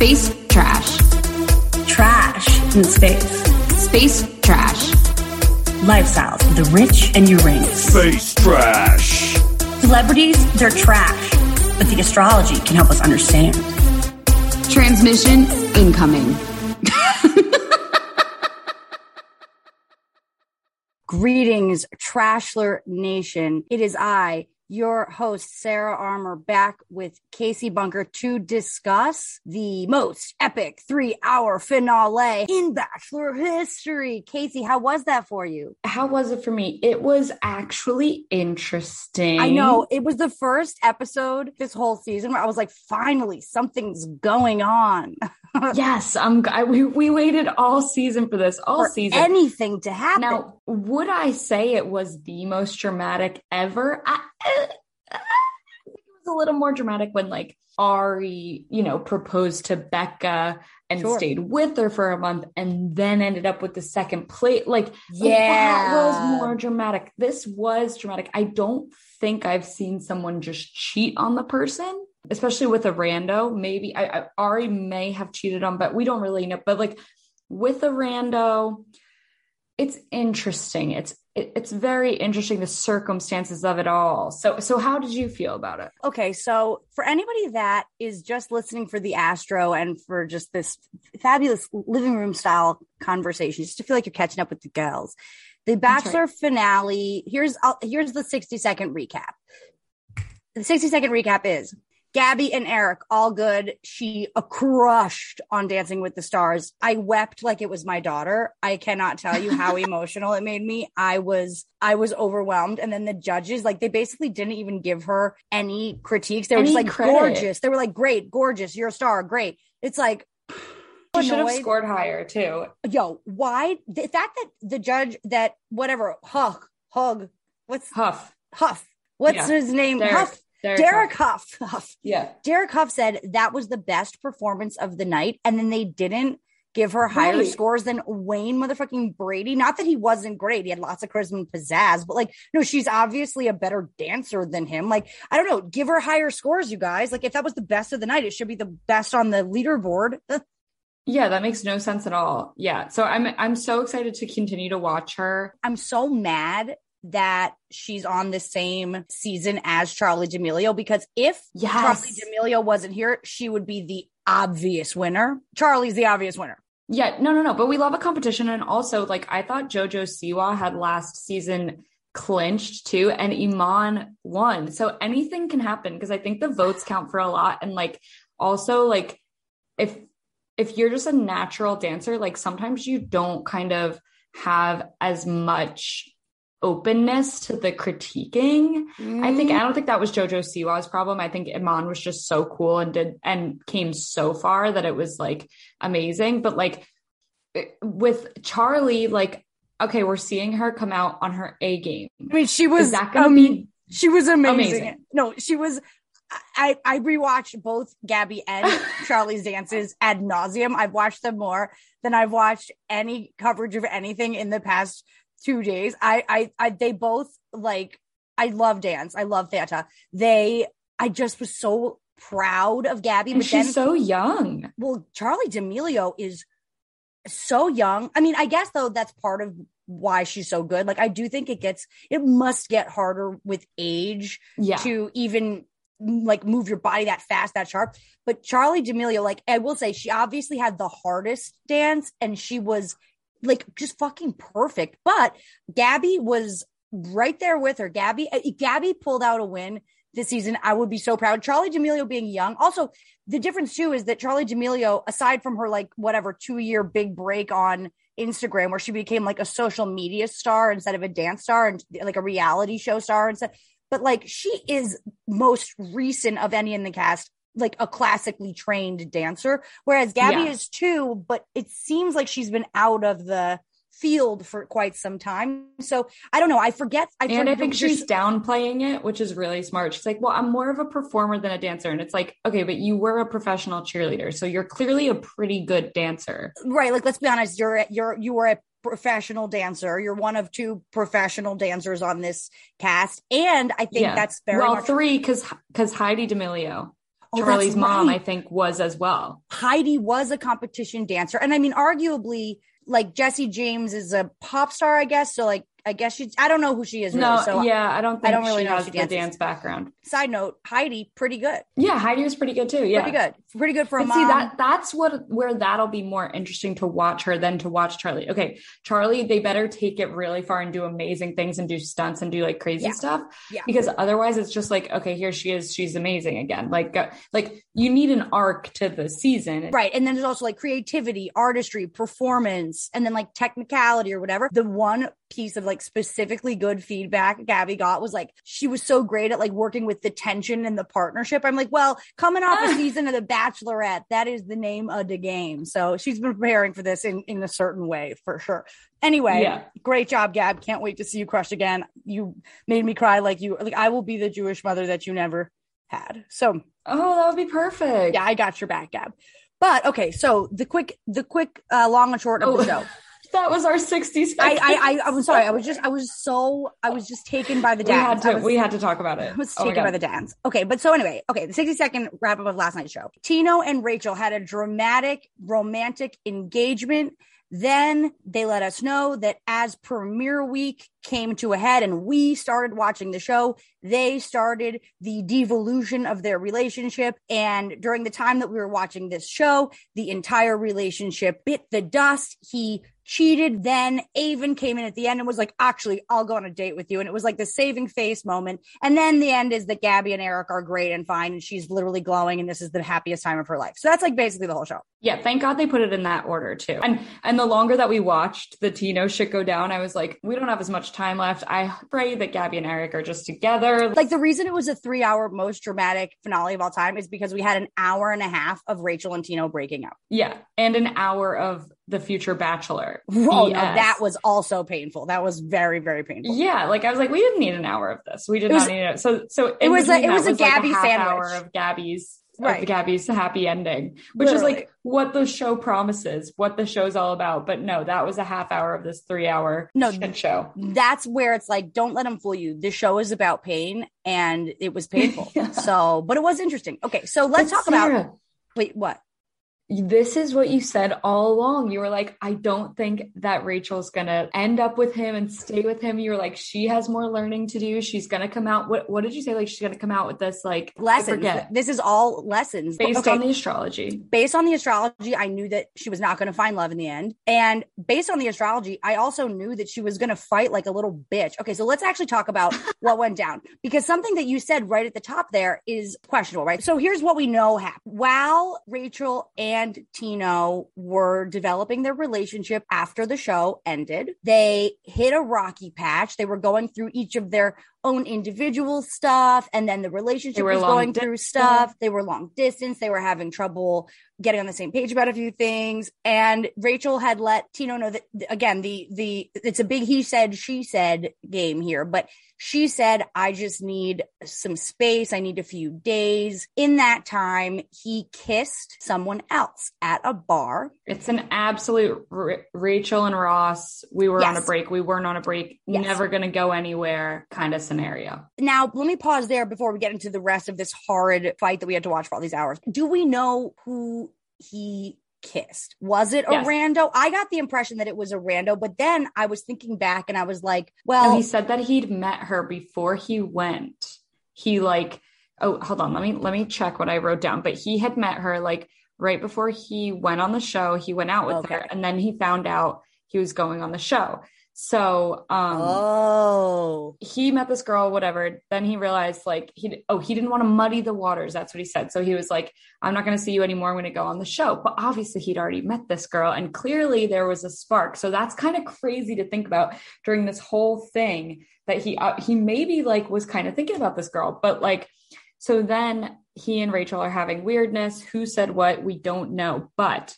Space trash. Trash in space. Space trash. Lifestyles of the rich and Uranus. Space trash. Celebrities, they're trash, but the astrology can help us understand. Transmission incoming. Greetings, Trashelor Nation. It is I, your host, Sara Armour, back with Casey Bunker to discuss the most epic three hour finale in Bachelor history. Casey, how was that for you? How was it for me? It was actually interesting. I know it was the first episode this whole season where I was like, finally, something's going on. yes, I'm. I, we we waited all season for this, all for season. anything to happen. Now, would I say it was the most dramatic ever? I, it was a little more dramatic when like Arie, you know, proposed to Becca and Sure. stayed with her for a month and then ended up with the second plate. Like, Yeah. that was more dramatic. This was dramatic. I don't think I've seen someone just cheat on the person, especially with a rando. Maybe I, I Arie may have cheated on, but we don't really know. But like with a rando, it's interesting. It's it, it's very interesting the circumstances of it all. So so how did you feel about it? Okay, so for anybody that is just listening for the Astro and for just this fabulous living room style conversation, just to feel like you're catching up with the girls, the Bachelor finale. Here's I'll, here's the 60 second recap. The 60 second recap is Gabby and Erich all good. She crushed on Dancing with the Stars. I wept like it was my daughter. I cannot tell you how emotional it made me. I was I was overwhelmed. And then the judges, like they basically didn't even give her any critiques. They were Any just like credit. gorgeous. They were like, great, gorgeous, you're a star, great. It's like She should have scored higher too. Yo, why the fact that the judge that whatever hug hug what's Hough. Hough what's Yeah. his name Derek. Hough Derek, Derek Hough. Hough Yeah. Derek Hough said that was the best performance of the night, and then they didn't give her higher Right. scores than Wayne motherfucking Brady. Not that he wasn't great; he had lots of charisma and pizzazz, but like, no, she's obviously a better dancer than him. Like, I don't know, give her higher scores, you guys. Like, if that was the best of the night, it should be the best on the leaderboard. Yeah, that makes no sense at all. Yeah. So I'm I'm so excited to continue to watch her. I'm so mad that she's on the same season as Charli D'Amelio because if Yes. Charli D'Amelio wasn't here, she would be the obvious winner. Charli's the obvious winner. Yeah, no, no, no. But we love a competition. And also, like, I thought JoJo Siwa had last season clinched too, and Iman won. So anything can happen because I think the votes count for a lot. And like, also, like, if if you're just a natural dancer, like sometimes you don't kind of have as much openness to the critiquing. I think I don't think that was JoJo Siwa's problem. I think Iman was just so cool and did and came so far that it was like amazing. But like with Charli, like okay, we're seeing her come out on her A game. I mean, she was Is that to um, be she was amazing. amazing? No, she was. I I rewatched both Gabby and Charli's dances ad nauseum. I've watched them more than I've watched any coverage of anything in the past two days. I I, I they both like. I love dance. I love theater. They. I just was so proud of Gabby. and but she's then, so young. well, Charli D'Amelio is so young. I mean, I guess though that's part of why she's so good. Like I do think it gets it must get harder with age Yeah. to even like move your body that fast, that sharp. But Charli D'Amelio, like I will say, she obviously had the hardest dance and she was like just fucking perfect. But Gabby was right there with her. Gabby, uh, Gabby pulled out a win this season. I would be so proud. Charli D'Amelio being young. Also, the difference too is that Charli D'Amelio, aside from her like whatever two year big break on Instagram where she became like a social media star instead of a dance star and like a reality show star instead. but like she is most recent of any in the cast like a classically trained dancer whereas gabby Yeah. is too but it seems like she's been out of the field for quite some time so i don't know i forget i and I think she's downplaying it, which is really smart. She's like, "Well, I'm more of a performer than a dancer," and it's like, okay, but you were a professional cheerleader, so you're clearly a pretty good dancer. right like let's be honest you're you're you are a professional dancer you're one of two professional dancers on this cast and i think Yeah. that's very well, much three because because Heidi D'Amelio, Oh, Charli's mom, right. I think, was as well. Heidi was a competition dancer. And I mean, arguably, like Jessie James is a pop star, I guess. So, like, I guess she, I don't know who she is. Really. No, so, yeah, I don't think don't really she know has she dances. dance background. side note, Heidi, pretty good. Yeah, Heidi was pretty good too. Yeah, Pretty good. Pretty good for a But mom. see that that's what where that'll be more interesting to watch her than to watch Charli. Okay, Charli, they better take it really far and do amazing things and do stunts and do like crazy Yeah. stuff. Yeah. Because otherwise, it's just like okay, here she is, she's amazing again. Like uh, like you need an arc to the season. Right. And then there's also like creativity, artistry, performance, and then like technicality or whatever. The one piece of like specifically good feedback Gabby got was like she was so great at like working with the tension and the partnership. I'm like, well, coming off a season of The Bachelorette, that is the name of the game. So she's been preparing for this in, in a certain way for sure. Anyway, Yeah. great job, Gab. Can't wait to see you crush again. You made me cry like you like I will be the Jewish mother that you never had. So Oh, that would be perfect. yeah, I got your back, Gab. But okay, so the quick, the quick, uh, long and short of Oh, the show. that was our sixty I, seconds. I, I, I'm sorry. I was just, I was so, I was just taken by the dance. we had. To was, we had to talk about it. I was Oh taken by the dance. Okay, but so anyway, okay, the 60 second wrap up of last night's show. Tino and Rachel had a dramatic romantic engagement. Then they let us know that as premiere week came to a head and we started watching the show, they started the devolution of their relationship. And during the time that we were watching this show, the entire relationship bit the dust. He cheated. Then Avan came in at the end and was like, actually, I'll go on a date with you. And it was like the saving face moment. And then the end is that Gabby and Erich are great and fine. And she's literally glowing. And this is the happiest time of her life. So that's like basically the whole show. Yeah, thank God they put it in that order too. And and the longer that we watched the Tino shit go down, I was like, we don't have as much time left. I pray that Gabby and Erich are just together. Like the reason it was a three hour most dramatic finale of all time is because we had an hour and a half of Rachel and Tino breaking up. yeah, and an hour of the future Bachelor. Oh no, that was also painful. That was very, very painful. Yeah, like I was like, we didn't need an hour of this. We did was- not need it. So so It was a- it was a Gabby like a sandwich. hour of Gabby's Right. of Gabby's happy ending, which is like what the show promises, what the show's all about. But no, that was a half hour of this three hour No, show. That's where it's like, don't let them fool you. The show is about pain and it was painful. Yeah. So, but it was interesting. Okay. So let's But talk about, wait, what? This is what you said all along. You were like, I don't think that Rachel's gonna end up with him and stay with him. You were like, she has more learning to do. She's gonna come out. What What did you say? Like, she's gonna come out with this like I Lessons. This is all lessons. based Okay. on the astrology. based on the astrology, I knew that she was not going to find love in the end. And based on the astrology, I also knew that she was going to fight like a little bitch. Okay, so let's actually talk about what went down because something that you said right at the top there is questionable, right? So here's what we know happened. While Rachel and Tino were developing their relationship after the show ended, they hit a rocky patch. They were going through each of their own individual stuff and then the relationship was going through distance. stuff they were long distance they were having trouble getting on the same page about a few things and rachel had let tino know that again the the it's a big he said she said game here but she said i just need some space i need a few days in that time he kissed someone else at a bar It's an absolute Ra- Rachel and Ross. We were on a break. We weren't on a break. Yes. Never going to go anywhere kind of scenario. Now, let me pause there before we get into the rest of this horrid fight that we had to watch for all these hours. Do we know who he kissed? Was it a Yes. rando? I got the impression that it was a rando, but then I was thinking back and I was like, No, well, he said that he'd met her before he went. He like, oh, hold on. Let me let me check what I wrote down. But he had met her like right before he went on the show. He went out with Okay. her, and then he found out he was going on the show. So, um, oh, he met this girl, whatever. Then he realized, like, he oh, he didn't want to muddy the waters. That's what he said. So he was like, "I'm not going to see you anymore. I'm going to go on the show." But obviously, he'd already met this girl, and clearly there was a spark. So that's kind of crazy to think about during this whole thing that he uh, he maybe like was kind of thinking about this girl, but like, so then he and Rachel are having weirdness. Who said what? We don't know, but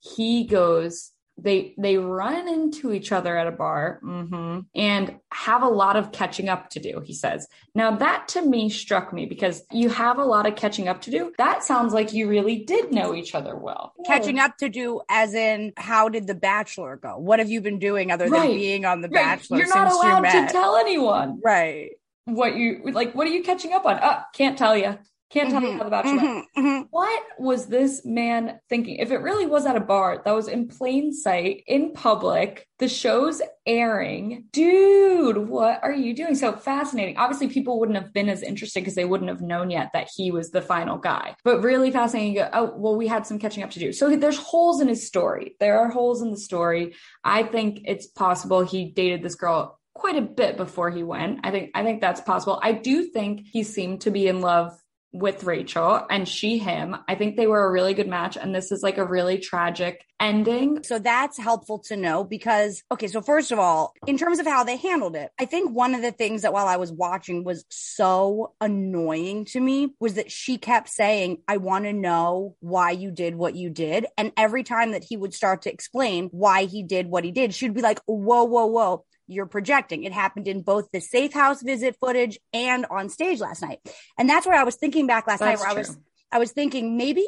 he goes they they run into each other at a bar mm-hmm, and have a lot of catching up to do he says. Now that to me struck me because you have a lot of catching up to do. That sounds like you really did know each other well. Catching up to do as in how did the bachelor go? What have you been doing other Right. than being on the Right. bachelor you're not allowed met? to tell anyone. Right. What you like what are you catching up on? Uh can't tell you can't tell you how the bachelor went. Mhm, mhm. What was this man thinking? If it really was at a bar that was in plain sight, in public, the show's airing, dude, what are you doing? So fascinating. Obviously, people wouldn't have been as interested because they wouldn't have known yet that he was the final guy. But really fascinating. You go, oh, well, we had some catching up to do. So there's holes in his story. There are holes in the story. I think it's possible he dated this girl quite a bit before he went. I think I think that's possible. I do think he seemed to be in love with Rachel and she him. I think they were a really good match and this is like a really tragic ending. So that's helpful to know because, okay, so first of all, in terms of how they handled it, I think one of the things that while I was watching was so annoying to me was that she kept saying, I want to know why you did what you did. And every time that he would start to explain why he did what he did, she'd be like, whoa, whoa, whoa. You're projecting. It happened in both the safe house visit footage and on stage last night. And that's where I was thinking back last That's night where I was. I was thinking maybe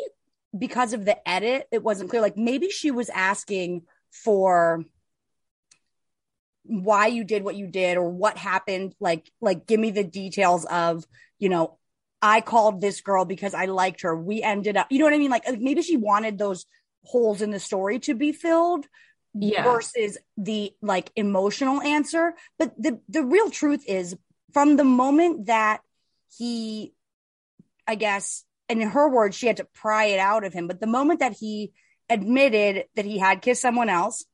because of the edit, it wasn't clear. Like maybe she was asking for why you did what you did or what happened. Like, like give me the details of, you know, I called this girl because I liked her. We ended up, you know what I mean? Like uh, maybe she wanted those holes in the story to be filled Yeah. versus the like emotional answer. But the the real truth is from the moment that he I guess and in her words she had to pry it out of him, but the moment that he admitted that he had kissed someone else,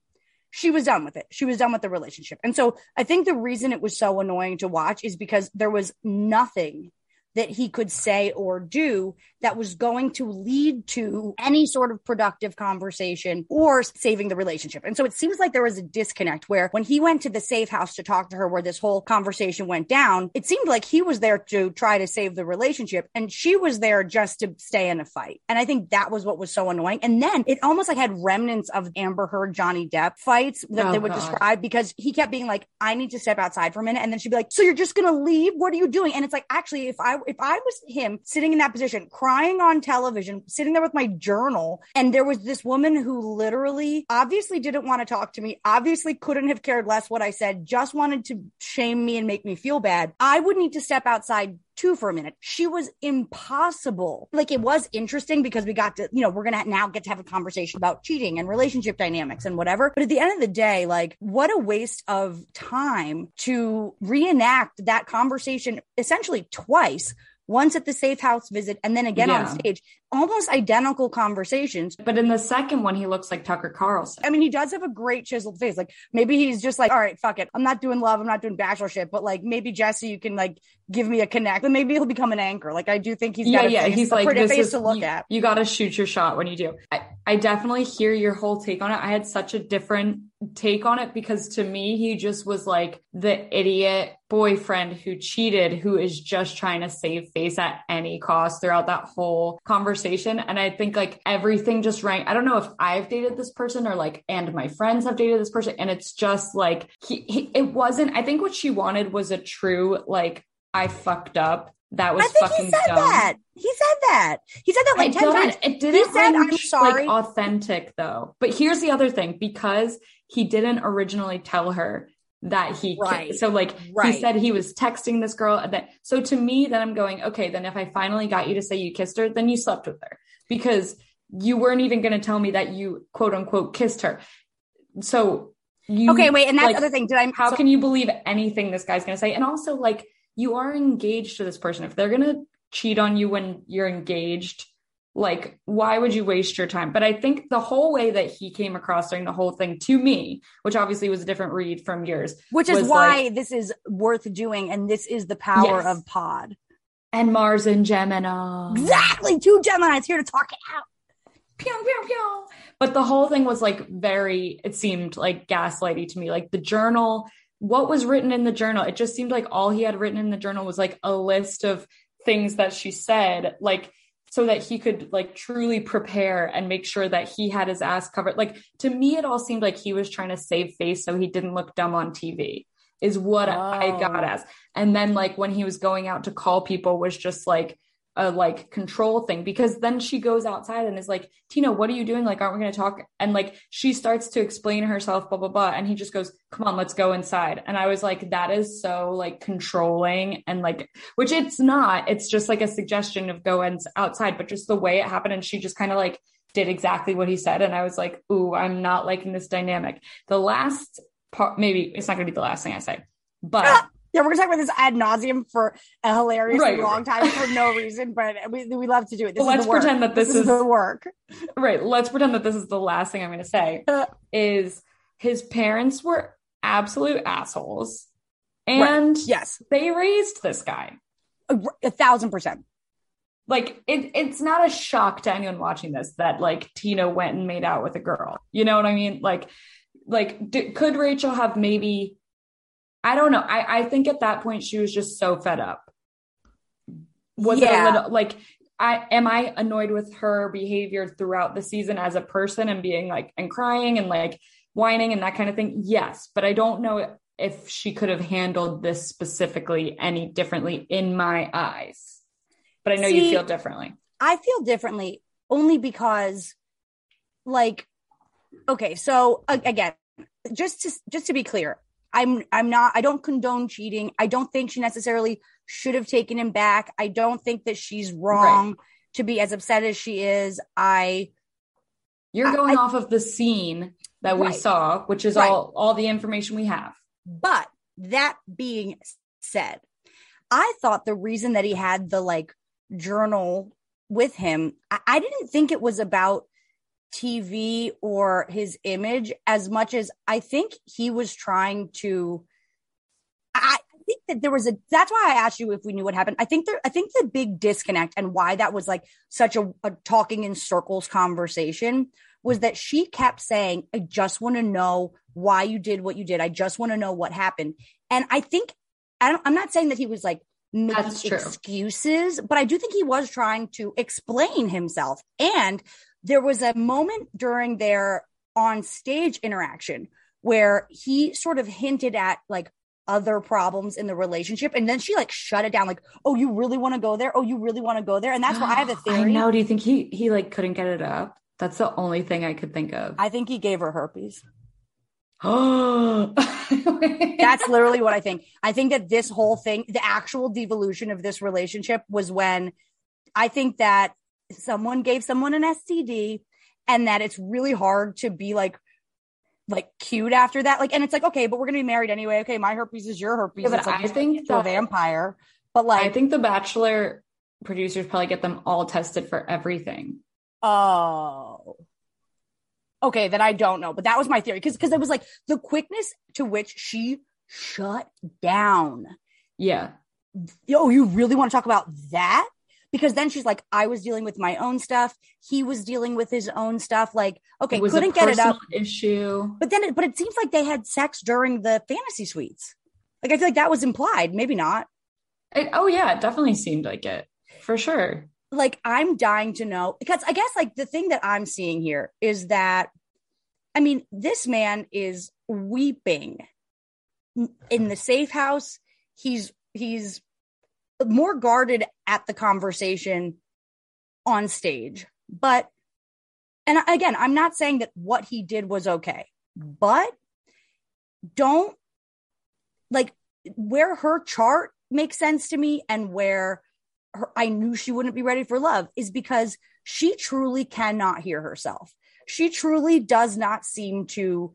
she was done with it. She was done with the relationship. And so I think the reason it was so annoying to watch is because there was nothing that he could say or do that was going to lead to any sort of productive conversation or saving the relationship. And so it seems like there was a disconnect where when he went to the safe house to talk to her, where this whole conversation went down, it seemed like he was there to try to save the relationship and she was there just to stay in a fight. And I think that was what was so annoying. And then it almost like had remnants of Amber Heard, Johnny Depp fights that Oh, they would God. describe because he kept being like, I need to step outside for a minute. And then she'd be like, so you're just going to leave? What are you doing? And it's like, actually, if I, if I was him sitting in that position, crying on television, sitting there with my journal, and there was this woman who literally obviously didn't want to talk to me, obviously couldn't have cared less what I said, just wanted to shame me and make me feel bad. I would need to step outside too for a minute. She was impossible. Like it was interesting because we got to, you know, we're going to now get to have a conversation about cheating and relationship dynamics and whatever. But at the end of the day, like what a waste of time to reenact that conversation essentially twice. Once at the safe house visit and then again Yeah. on stage, almost identical conversations. But in the second one, he looks like Tucker Carlson. I mean, he does have a great chiseled face. Like maybe he's just like, all right, fuck it. I'm not doing love. I'm not doing bachelorship, but like maybe Jesse, you can like give me a connect. And maybe he'll become an anchor. Like I do think he's yeah, got a, yeah. face, He's like pretty face is, to look you, at. You got to shoot your shot when you do. I, I definitely hear your whole take on it. I had such a different take on it because to me, he just was like the idiot boyfriend who cheated, who is just trying to save face at any cost throughout that whole conversation. And I think like everything just rang. I don't know if I've dated this person or like, and my friends have dated this person. And it's just like, he, he it wasn't, I think what she wanted was a true, like, I fucked up. That was I think fucking he said dumb. that. He said that. He said that like It 10 times. It didn't said, ring, "I'm sorry." like authentic though. But here's the other thing: because he didn't originally tell her that he Right. so like Right. he said he was texting this girl and that so to me then I'm going okay then if I finally got you to say you kissed her then you slept with her because you weren't even going to tell me that you quote unquote kissed her so you Okay, wait. And that's like, the other thing. Did I? how so- can you believe anything this guy's going to say and also like you are engaged to this person if they're going to cheat on you when you're engaged like why would you waste your time? But i think the whole way that he came across during the whole thing to me which obviously was a different read from yours which is why like- this is worth doing and this is the power Yes. of pod. And mars and gemini. Exactly! Two gemini's here to talk it out. Pew, pew, pew. But the whole thing was like very, it seemed like gaslighty to me. Like the journal, what was written in the journal, it just seemed like all he had written in the journal was like a list of things that she said, like so that he could like truly prepare and make sure that he had his ass covered. Like to me, it all seemed like he was trying to save face so he didn't look dumb on TV. Is what I Oh. got as. And then like when he was going out to call people was just like a like control thing because then she goes outside and is like, Tino, what are you doing? Like, aren't we going to talk? And like she starts to explain herself, blah, blah, blah. And he just goes, come on, let's go inside. And I was like, that is so like controlling and like, which it's not. It's just like a suggestion of go ins outside, but just the way it happened. And she just kind of like did exactly what he said. And I was like, ooh, I'm not liking this dynamic. The last part, maybe it's not going to be the last thing I say, but. yeah we're gonna talk about this ad nauseum for a hilariously Right. long time for no reason but we, we love to do it. This let's pretend that this is- the work. Right let's pretend that this is the last thing i'm going to say uh, is his parents were absolute assholes and yes. they raised this guy. Uh, a, a thousand percent. Like it, it's not a shock to anyone watching this that like tino went and made out with a girl. You know what i mean? Like like d- could rachel have maybe i don't know i i think at that point she was just so fed up was it Yeah. a little like I am I annoyed with her behavior throughout the season as a person and being like and crying and like whining and that kind of thing? Yes, but I don't know if she could have handled this specifically any differently in my eyes. But I know you feel differently. I feel differently only because, like, okay, so again, just to just to be clear, I'm I'm not I don't condone cheating. I don't think she necessarily should have taken him back. I don't think that she's wrong to be as upset as she is. I You're going I- off of the scene that we saw, which is Right. all all the information we have. But that being said, I thought the reason that he had the like journal with him, I, I didn't think it was about TV or his image as much as I think he was trying to. I think that there was a. That's why I asked you if we knew what happened. I think there. I think the big disconnect and why that was like such a, a talking in circles conversation was that she kept saying, I just want to know why you did what you did. I just want to know what happened. And I think, I don't, I'm not saying that he was like making excuses, but I do think he was trying to explain himself. And there was a moment during their on stage interaction where he sort of hinted at like other problems in the relationship. And then she like shut it down, like, oh, you really want to go there? Oh, you really want to go there? And that's where I have a theory. I know. Do you think he he like couldn't get it up? That's the only thing I could think of. I think he gave her herpes. Oh, That's literally what I think. I think that this whole thing, the actual devolution of this relationship was when I think that someone gave someone an STD and that it's really hard to be like, like cute after that. Like, and it's like, okay, but we're to be married anyway. Okay. My herpes is your herpes. Yeah, but like, I think that- vampire, but like, I think the Bachelor producers probably get them all tested for everything. Oh. Okay, then I don't know, but that was my theory because because it was like the quickness to which she shut down. Yeah, Yo, you really want to talk about that? Because then she's like, I was dealing with my own stuff. He was dealing with his own stuff. Like, okay, couldn't get it up. issue. But then, it, but it seems like they had sex during the fantasy suites. Like, I feel like that was implied. Maybe not. It- oh yeah, it definitely seemed like it for sure. like I'm dying to know because I guess like the thing that I'm seeing here is that I mean this man is weeping in the safe house he's he's more guarded at the conversation on stage but and again I'm not saying that what he did was okay but don't like where her chart makes sense to me and where her, I knew she wouldn't be ready for love is because she truly cannot hear herself. She truly does not seem to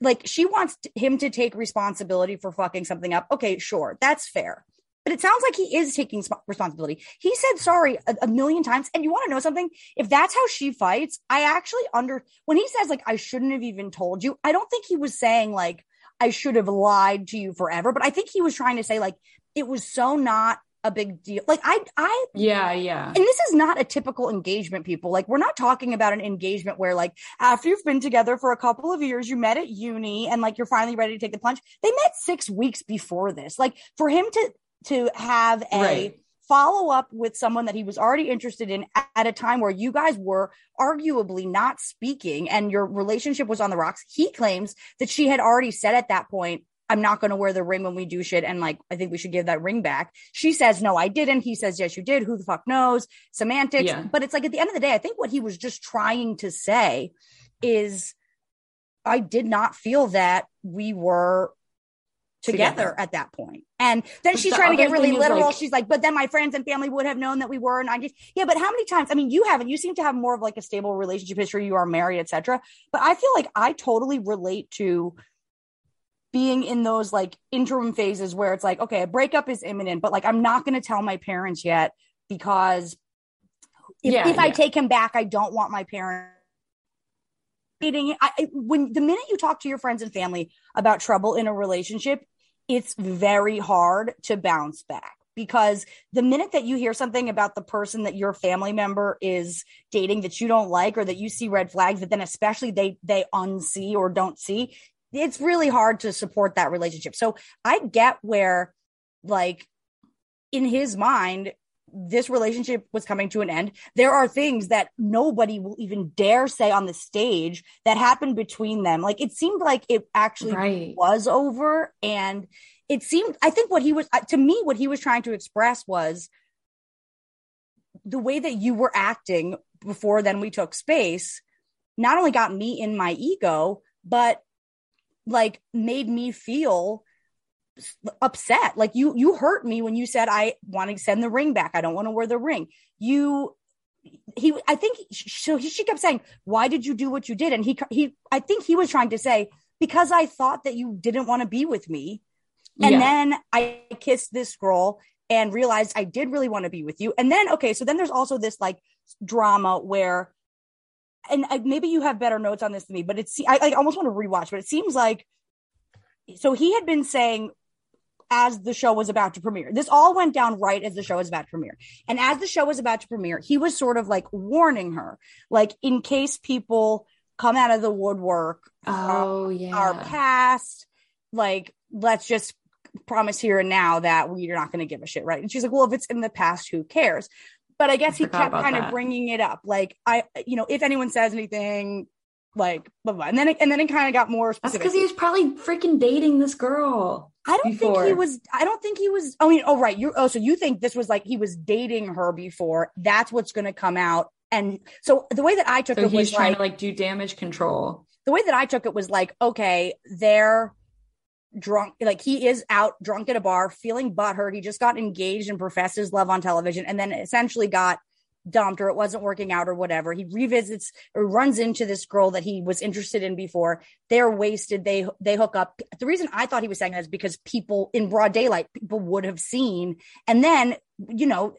like she wants him to take responsibility for fucking something up. Okay, sure. That's fair. But it sounds like he is taking responsibility. He said sorry a, a million times. And you want to know something? If that's how she fights, I actually under when he says like I shouldn't have even told you. I don't think he was saying like I should have lied to you forever, but I think he was trying to say like it was so not a big deal. Like I I Yeah, yeah. And this is not a typical engagement people. Like we're not talking about an engagement where like after you've been together for a couple of years, you met at uni and like you're finally ready to take the plunge. They met 6 weeks before this. Like for him to to have a right. follow up with someone that he was already interested in at a time where you guys were arguably not speaking and your relationship was on the rocks. He claims that she had already said at that point, I'm not going to wear the ring when we do shit. And like, I think we should give that ring back. She says, no, I didn't. He says, yes, you did. Who the fuck knows? Semantics. Yeah. But it's like at the end of the day, I think what he was just trying to say is I did not feel that we were together, together. at that point. And then but she's the trying to get really literal. Like, she's like, but then my friends and family would have known that we were. And I just, yeah, but how many times? I mean, you haven't, you seem to have more of like a stable relationship history. You are married, etc. But I feel like I totally relate to being in those like interim phases where it's like, okay, a breakup is imminent, but like, I'm not going to tell my parents yet because if, yeah, if yeah. I take him back, I don't want my parents I, when the minute you talk to your friends and family about trouble in a relationship, it's very hard to bounce back because the minute that you hear something about the person that your family member is dating that you don't like or that you see red flags that then especially they they unsee or don't see it's really hard to support that relationship. So i get where like in his mind this relationship was coming to an end. There are things that nobody will even dare say on the stage that happened between them. Like it seemed like it actually right. was over. And it seemed, I think what he was, to me, what he was trying to express was the way that you were acting before then we took space not only got me in my ego, but like made me feel upset. Like you, you hurt me when you said, I want to send the ring back. I don't want to wear the ring. You, he, I think, so he, she kept saying, why did you do what you did? And he, he, I think he was trying to say, because I thought that you didn't want to be with me. And yeah. then I kissed this girl and realized I did really want to be with you. And then, okay, so then there's also this like drama where, and I, maybe you have better notes on this than me, but it's, I, I almost want to rewatch, but it seems like, so he had been saying as the show was about to premiere. This all went down right as the show was about to premiere. And as the show was about to premiere, he was sort of like warning her, like in case people come out of the woodwork, oh uh, yeah, our past, like let's just promise here and now that we're not going to give a shit, right? And she's like, well, if it's in the past, who cares? But I guess I he kept kind that. of bringing it up, like I, you know, if anyone says anything, like blah blah, and then it, and then it kind of got more specific. That's because he was probably freaking dating this girl. I don't before. think he was. I don't think he was. I mean, oh right, you. Oh, so you think this was like he was dating her before? That's what's going to come out. And so the way that I took so it was trying like, to like do damage control. The way that I took it was like, okay, they're drunk. Like he is out drunk at a bar, feeling butthurt. He just got engaged and professed his love on television, and then essentially got dumped or it wasn't working out or whatever. He revisits or runs into this girl that he was interested in before. They're wasted. They they hook up. The reason I thought he was saying that is because people in broad daylight, people would have seen. And then, you know,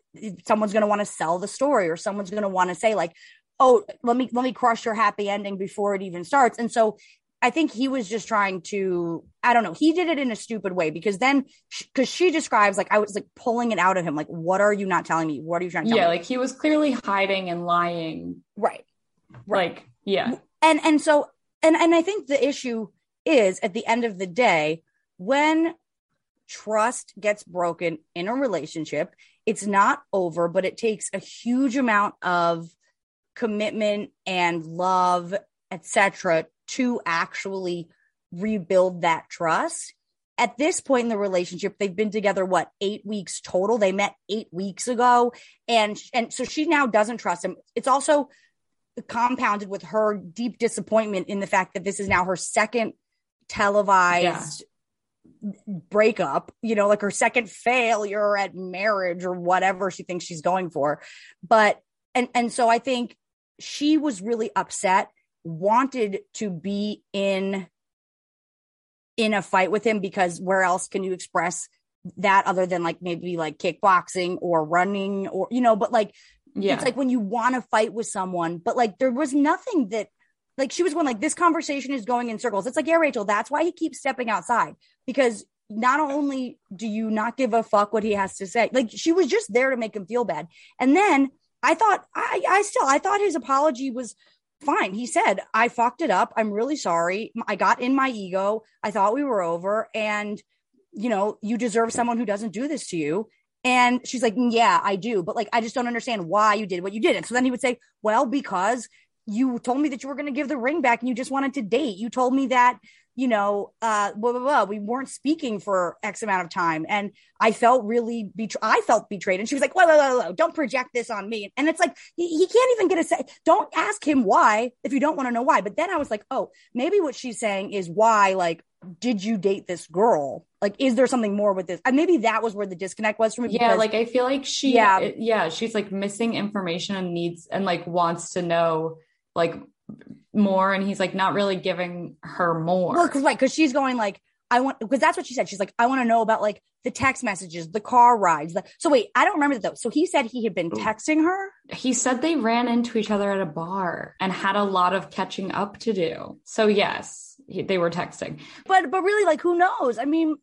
someone's going to want to sell the story or someone's going to want to say like, "Oh, let me let me crush your happy ending before it even starts." And so I think he was just trying to, I don't know, he did it in a stupid way because then, because she describes like I was like pulling it out of him, like, what are you not telling me? What are you trying to tell yeah, me? like he was clearly hiding and lying. Right. right. Like, yeah. And, and so, and, and I think the issue is at the end of the day, when trust gets broken in a relationship, it's not over, but it takes a huge amount of commitment and love, etc to actually rebuild that trust. At this point in the relationship, they've been together what eight weeks total. They met eight weeks ago, and and so she now doesn't trust him. It's also compounded with her deep disappointment in the fact that this is now her second televised yeah. breakup. You know, like her second failure at marriage or whatever she thinks she's going for. But and and so I think she was really upset wanted to be in in a fight with him because where else can you express that other than like maybe like kickboxing or running or you know, but like Yeah. it's like when you want to fight with someone, but like there was nothing that like she was going like this conversation is going in circles. It's like, yeah, Rachel, that's why he keeps stepping outside because not only do you not give a fuck what he has to say, like she was just there to make him feel bad. And then I thought I I still I thought his apology was fine. He said, I fucked it up. I'm really sorry. I got in my ego. I thought we were over and you know, you deserve someone who doesn't do this to you. And she's like, mm, yeah, I do. But like, I just don't understand why you did what you did. And so then he would say, well, because you told me that you were going to give the ring back and you just wanted to date. You told me that, you know, uh, blah, blah, blah. We weren't speaking for X amount of time. And I felt really, betr- I felt betrayed. And she was like, whoa, whoa, whoa, whoa, don't project this on me. And it's like, he, he can't even get a say. Don't ask him why if you don't want to know why. But then I was like, oh, maybe what she's saying is why, like, did you date this girl? Like, is there something more with this? And maybe that was where the disconnect was for me. yeah because- like i feel like she Yeah. yeah yeah she's like missing information and needs and like wants to know like more and he's like not really giving her more Well, cause, right, because she's going like, I want because that's what she said. She's like, I want to know about like the text messages, the car rides. The, so wait, I don't remember that though. So he said he had been texting her. he said they ran into each other at a bar and had a lot of catching up to do so yes he, they were texting But but really, like, who knows? I mean, I don't,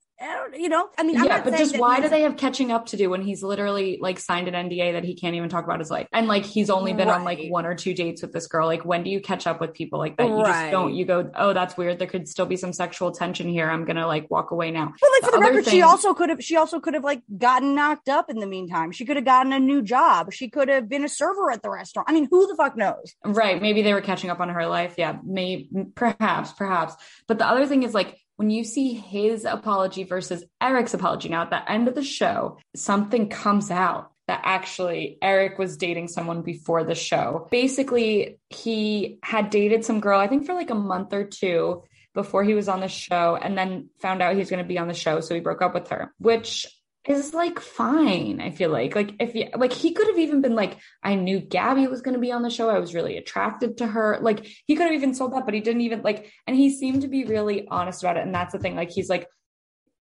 you know, I mean, I'm yeah but just why do they have catching up to do when he's literally like signed an nda that he can't even talk about his life and like he's only been on like one or two dates with this girl like when do you catch up with people like that you Right. just don't you go oh that's weird there could still be some sexual tension here i'm gonna like walk away now But like for the record, she also could have she also could have like gotten knocked up in the meantime. She could have gotten a new job. She could have been a server at the restaurant. I mean, who the fuck knows? Right. Maybe they were catching up on her life. Yeah. Maybe, perhaps, perhaps. But the other thing is like when you see his apology versus Erich's apology now at the end of the show, something comes out that actually Erich was dating someone before the show. Basically, he had dated some girl, I think for like a month or two before he was on the show, and then found out he was going to be on the show. So he broke up with her, which is like fine. I feel like, like if you, like he could have even been like, I knew Gabby was going to be on the show. I was really attracted to her. Like he could have even sold that, but he didn't even like, and he seemed to be really honest about it. And that's the thing. Like he's like,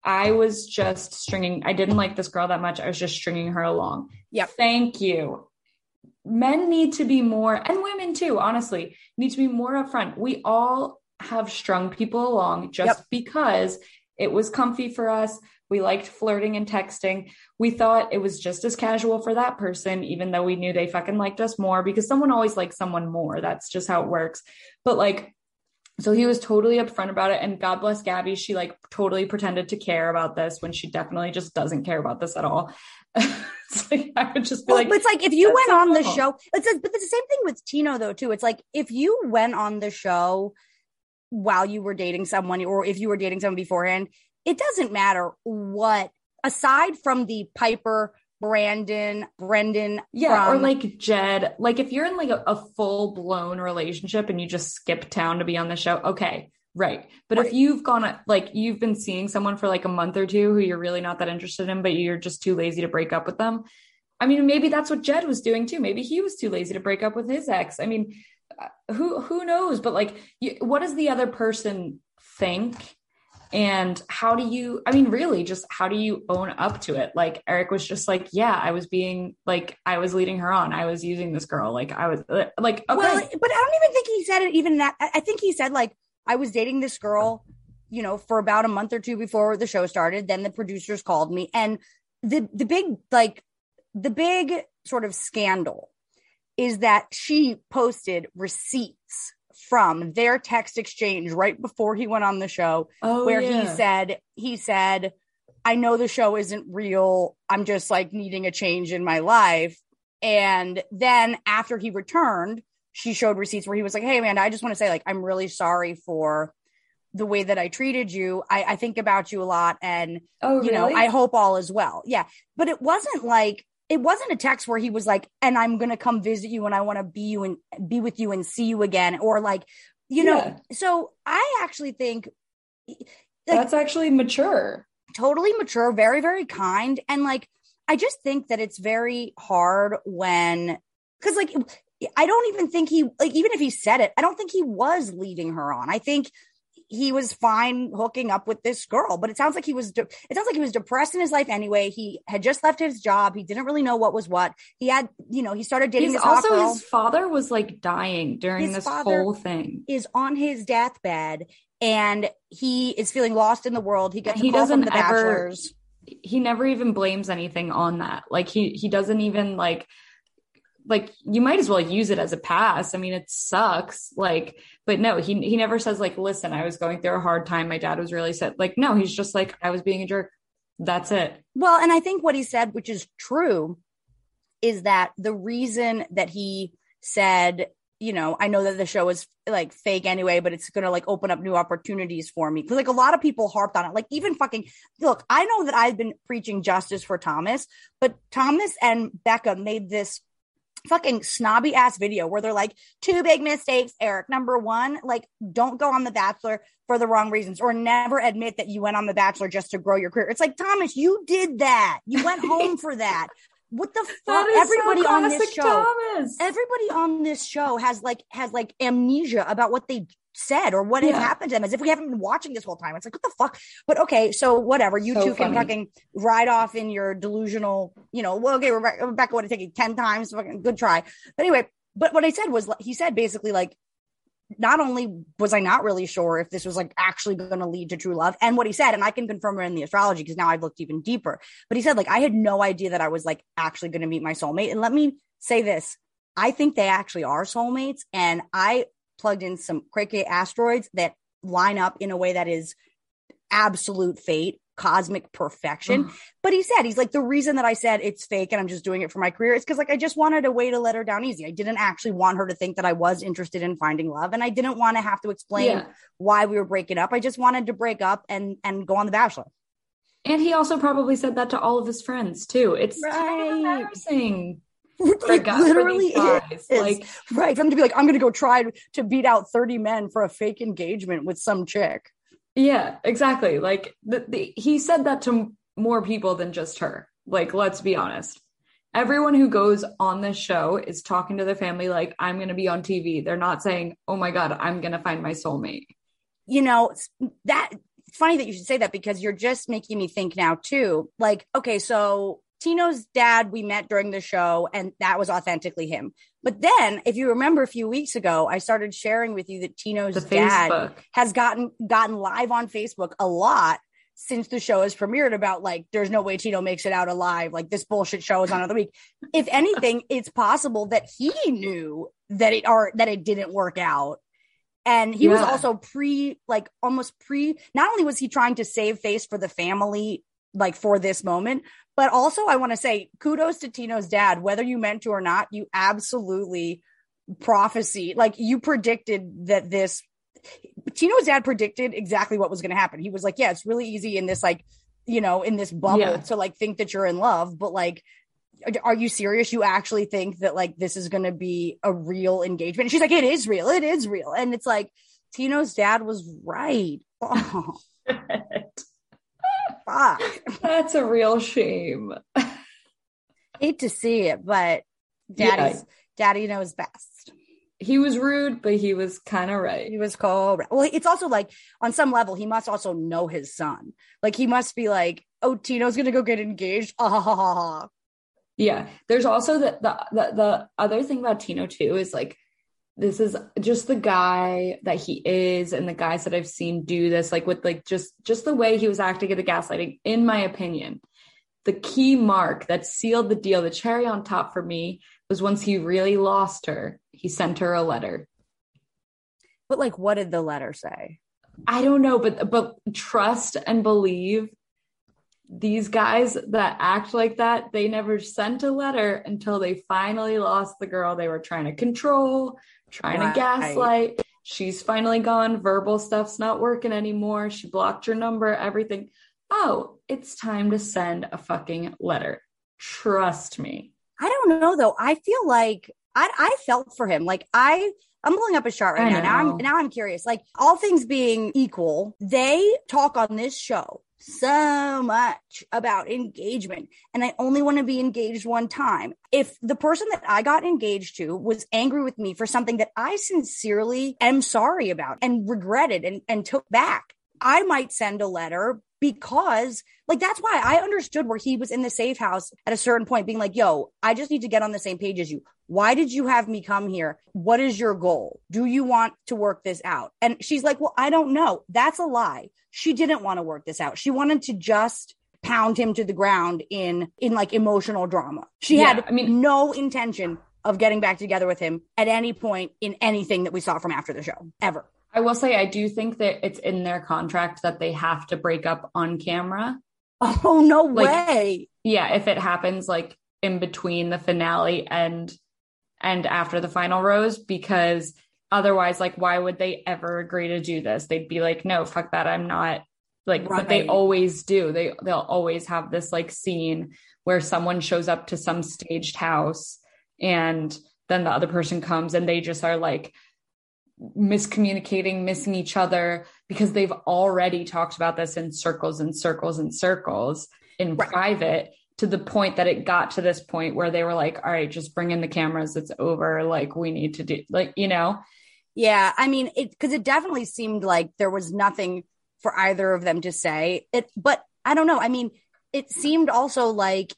I was just stringing, I didn't like this girl that much. I was just stringing her along. Yeah. Thank you. Men need to be more, and women too, honestly, need to be more upfront. We all have strung people along just Yep. because it was comfy for us. We liked flirting and texting. We thought it was just as casual for that person, even though we knew they fucking liked us more because someone always likes someone more. That's just how it works. But like, so he was totally upfront about it. And God bless Gabby. She like totally pretended to care about this when she definitely just doesn't care about this at all. it's like, I would just be Well, like, but it's like if you went so on the show, it's a, but it's the same thing with Tino though too. It's like if you went on the show while you were dating someone, or if you were dating someone beforehand, it doesn't matter what. Aside from the Piper, Brandon, Brendan, Yeah, or like Jed. Like if you're in like a, a full blown relationship and you just skip town to be on the show, okay, right. But if you've gone like you've been seeing someone for like a month or two who you're really not that interested in, but you're just too lazy to break up with them. I mean, maybe that's what Jed was doing too. Maybe he was too lazy to break up with his ex. I mean, uh, who who knows? But like, you, what does the other person think? And how do you, I mean, really, just how do you own up to it? Like, Erich was just like, yeah, I was being like, I was leading her on. I was using this girl. Like, I was uh, like, okay. Well, but I don't even think he said it even that. I I think he said like I was dating this girl, you know, for about a month or two before the show started. Then the producers called me, and the the big like the big sort of scandal is that she posted receipts from their text exchange right before he went on the show oh, where he said he said i know the show isn't real. I'm just like needing a change in my life. And then after he returned she showed receipts where he was like hey man i just want to say like i'm really sorry for the way that i treated you. I, I think about you a lot and oh, you know i hope all is well. Yeah. But it wasn't like it wasn't a text where he was like and i'm gonna come visit you and i want to be you and be with you and see you again or like you know Yeah. so i actually think like, That's actually mature. totally mature, very, very kind. And like, I just think that it's very hard when, cause like, I don't even think he, like, even if he said it, I don't think he was leading her on. I think he was fine hooking up with this girl. But it sounds like he was, de- it sounds like he was depressed in his life anyway. He had just left his job. He didn't really know what was what. He had, you know, he started dating He's also girl. his father was like dying during His this whole thing. is on his deathbed and he is feeling lost in the world. He gets he doesn't the ever- bachelors. he never even blames anything on that. Like he he doesn't even like like you might as well use it as a pass. I mean, it sucks. Like, but no, he he never says like, listen, I was going through a hard time. My dad was really sick. Like, no, he's just like, I was being a jerk. That's it. Well, and I think what he said, which is true, is that the reason that he said, you know, I know that the show is like fake anyway, but it's to like open up new opportunities for me. Cause like a lot of people harped on it. Like even fucking, look, I know that I've been preaching justice for Thomas, but Thomas and Becca made this fucking snobby ass video where they're like, two big mistakes, Erich. Number one, like, don't go on The Bachelor for the wrong reasons or never admit that you went on The Bachelor just to grow your career. It's like, Thomas, you did that. You went home for that. What the fuck? Everybody so on this show, Thomas. everybody on this show has like, has like amnesia about what they said or what had happened to them as if we haven't been watching this whole time. It's like, what the fuck? But okay, so whatever. You So two can fucking ride off in your delusional, you know, well, okay, Rebecca, Rebecca would have taken 10 times. Fucking good try. But anyway, but what I said was, he said basically like, not only was I not really sure if this was like actually going to lead to true love, and what he said, and I can confirm it in the astrology because now I've looked even deeper. But he said like I had no idea that I was like actually going to meet my soulmate. And let me say this: I think they actually are soulmates, and I plugged in some crazy asteroids that line up in a way that is absolute fate, cosmic perfection. But he said, he's like, the reason that I said it's fake and I'm just doing it for my career is because like I just wanted a way to let her down easy. I didn't actually want her to think that I was interested in finding love. And I didn't want to have to explain Yeah. why we were breaking up. I just wanted to break up and and go on the bachelor. And he also probably said that to all of his friends too. It's kind Right. of embarrassing. It For a guy- for literally is. Like, right. For them to be like, I'm gonna go try to beat out 30 men for a fake engagement with some chick. Yeah, exactly. Like the, the, he said that to more people than just her. Like, let's be honest. Everyone who goes on this show is talking to their family like, I'm going to be on TV. They're not saying, oh my God, I'm going to find my soulmate. you know that funny that you should say that because you're just making me think now too like okay so tino's dad we met during the show and that was authentically him but then if you remember a few weeks ago i started sharing with you that tino's dad has gotten gotten live on facebook a lot since the show has premiered about like there's no way tino makes it out alive. Like this bullshit show is on another week. If anything it's possible that he knew that it or that it didn't work out. And he was also pre like almost pre not only was he trying to save face for the family like for this moment. But also i want to say kudos to tino's dad whether you meant to or not you absolutely prophecy like you predicted that this tino's dad predicted exactly what was going to happen. He was like yeah it's really easy in this like you know in this bubble Yeah. to like think that you're in love but like are you serious? You actually think that like this is going to be a real engagement? And she's like it is real it is real. And it's like tino's dad was right. oh fuck That's a real shame. hate to see it but Yeah. daddy knows best He was rude, but he was kind of right. he was called well it's also like on some level he must also know his son like he must be like oh tino's gonna go get engaged ah, ha, ha, ha. Yeah. There's also the, the the the other thing about Tino too is like this is just the guy that he is and the guys that I've seen do this like with like just just the way he was acting at the gaslighting in my opinion. The key mark that sealed the deal, the cherry on top for me was once he really lost her, he sent her a letter. but like what did the letter say I don't know, but but trust and believe these guys that act like that, they never sent a letter until they finally lost the girl they were trying to control, trying Right. to gaslight. She's finally gone. Verbal stuff's not working anymore. She blocked your number, everything. Oh, it's time to send a fucking letter. Trust me. I don't know though. I feel like I I felt for him. Like I I'm pulling up a chart right now. Now. I'm now I'm curious. Like all things being equal, they talk on this show so much about engagement and I only want to be engaged one time. If the person that I got engaged to was angry with me for something that I sincerely am sorry about and regretted and, and took back, I might send a letter because like that's why I understood where he was in the safe house at a certain point being like, yo, I just need to get on the same page as you. Why did you have me come here? What is your goal? Do you want to work this out? And she's like, well, I don't know. That's a lie. She didn't want to work this out. She wanted to just pound him to the ground in in like emotional drama. She Yeah, had I mean- no intention of getting back together with him at any point in anything that we saw from after the show ever. I will say I do think that it's in their contract that they have to break up on camera. Oh no Like- way. Yeah, if it happens like in between the finale and and after the final rose because otherwise like why would they ever agree to do this? They'd be like, "No, fuck that. I'm not like but they always do. They they'll always have this like scene where someone shows up to some staged house and then the other person comes and they just are like miscommunicating, missing each other because they've already talked about this in circles and circles and circles in Right. private to the point that it got to this point where they were like, all right, just bring in the cameras. It's over. Like, we need to do, like, you know, Yeah, I mean, it because it definitely seemed like there was nothing for either of them to say. It, but I don't know. I mean, it seemed also like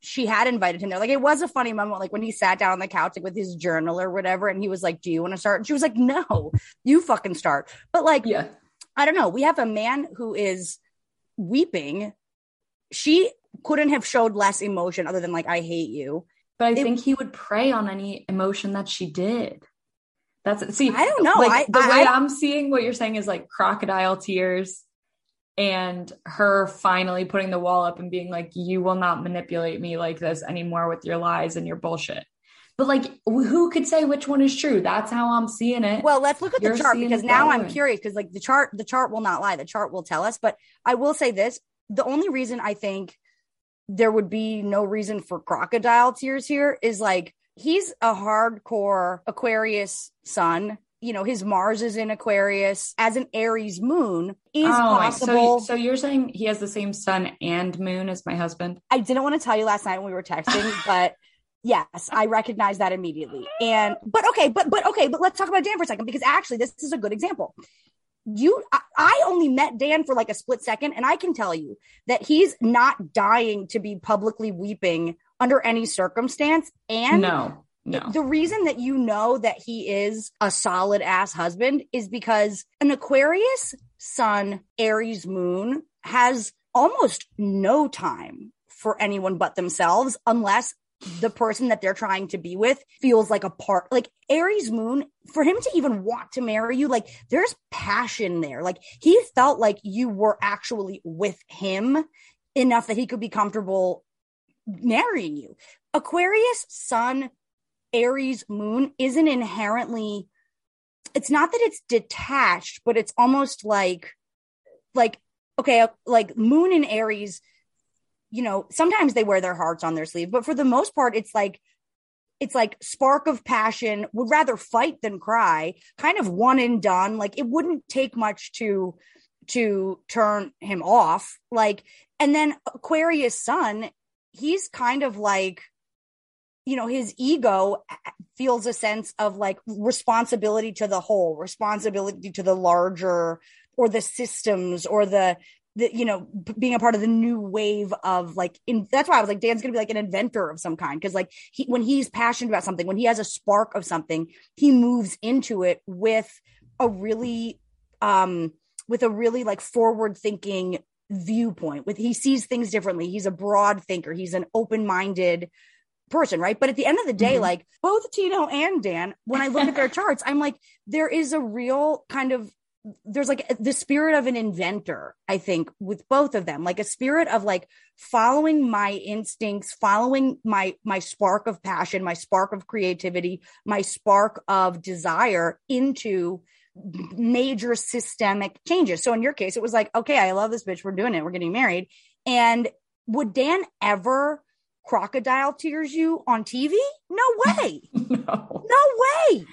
she had invited him there. Like it was a funny moment, like when he sat down on the couch like, with his journal or whatever, and he was like, "Do you want to start?" And she was like, "No, you fucking start." But like, yeah. I don't know. We have a man who is weeping. She couldn't have showed less emotion other than like, "I hate you." But I It- think he would prey on any emotion that she did. That's see, I don't know. Like, I- the I- way I- I, am seeing what you're saying is like crocodile tears and her finally putting the wall up and being like, you will not manipulate me like this anymore with your lies and your bullshit. But like, who could say which one is true? That's how I'm seeing it. Well, let's look at You're the chart because now I'm curious because like the chart, the chart will not lie. The chart will tell us. But I will say this: the only reason I think there would be no reason for crocodile tears here is like he's a hardcore Aquarius sun. You know, his Mars is in Aquarius as an Aries moon is Oh, possible. So, so you're saying he has the same sun and moon as my husband? I didn't want to tell you last night when we were texting, but yes, I recognize that immediately. And but okay, but but okay, but let's talk about Dan for a second because actually this is a good example. You, I, I only met Dan for like a split second, and I can tell you that he's not dying to be publicly weeping under any circumstance. And no, no. the reason that you know that he is a solid ass husband is because an Aquarius sun, Aries moon has almost no time for anyone but themselves unless the person that they're trying to be with feels like a part like Aries moon for him to even want to marry you like there's passion there like he felt like you were actually with him enough that he could be comfortable marrying you Aquarius sun Aries moon isn't inherently it's not that it's detached, but it's almost like like okay, uh, like moon and Aries, you know, sometimes they wear their hearts on their sleeve, but for the most part it's like it's like spark of passion, would rather fight than cry, kind of one and done. Like it wouldn't take much to to turn him off. Like and then Aquarius sun, he's kind of like you know his ego feels a sense of like responsibility to the whole responsibility to the larger or the systems or the the you know p- being a part of the new wave of like in that's why i was like dan's gonna be like an inventor of some kind because like he when he's passionate about something when he has a spark of something he moves into it with a really um with a really like forward thinking viewpoint. With he sees things differently. He's a broad thinker. He's an open-minded person, right? But at the end of the day, Mhm. like both Tino and Dan, when I look at their charts, I'm like, there is a real kind of there's like the spirit of an inventor, I think, with both of them, like a spirit of like following my instincts, following my my spark of passion, my spark of creativity, my spark of desire into major systemic changes. So in your case, it was like, okay, I love this bitch. We're doing it. We're getting married. And would Dan ever crocodile tears you on TV? No way. no, No way.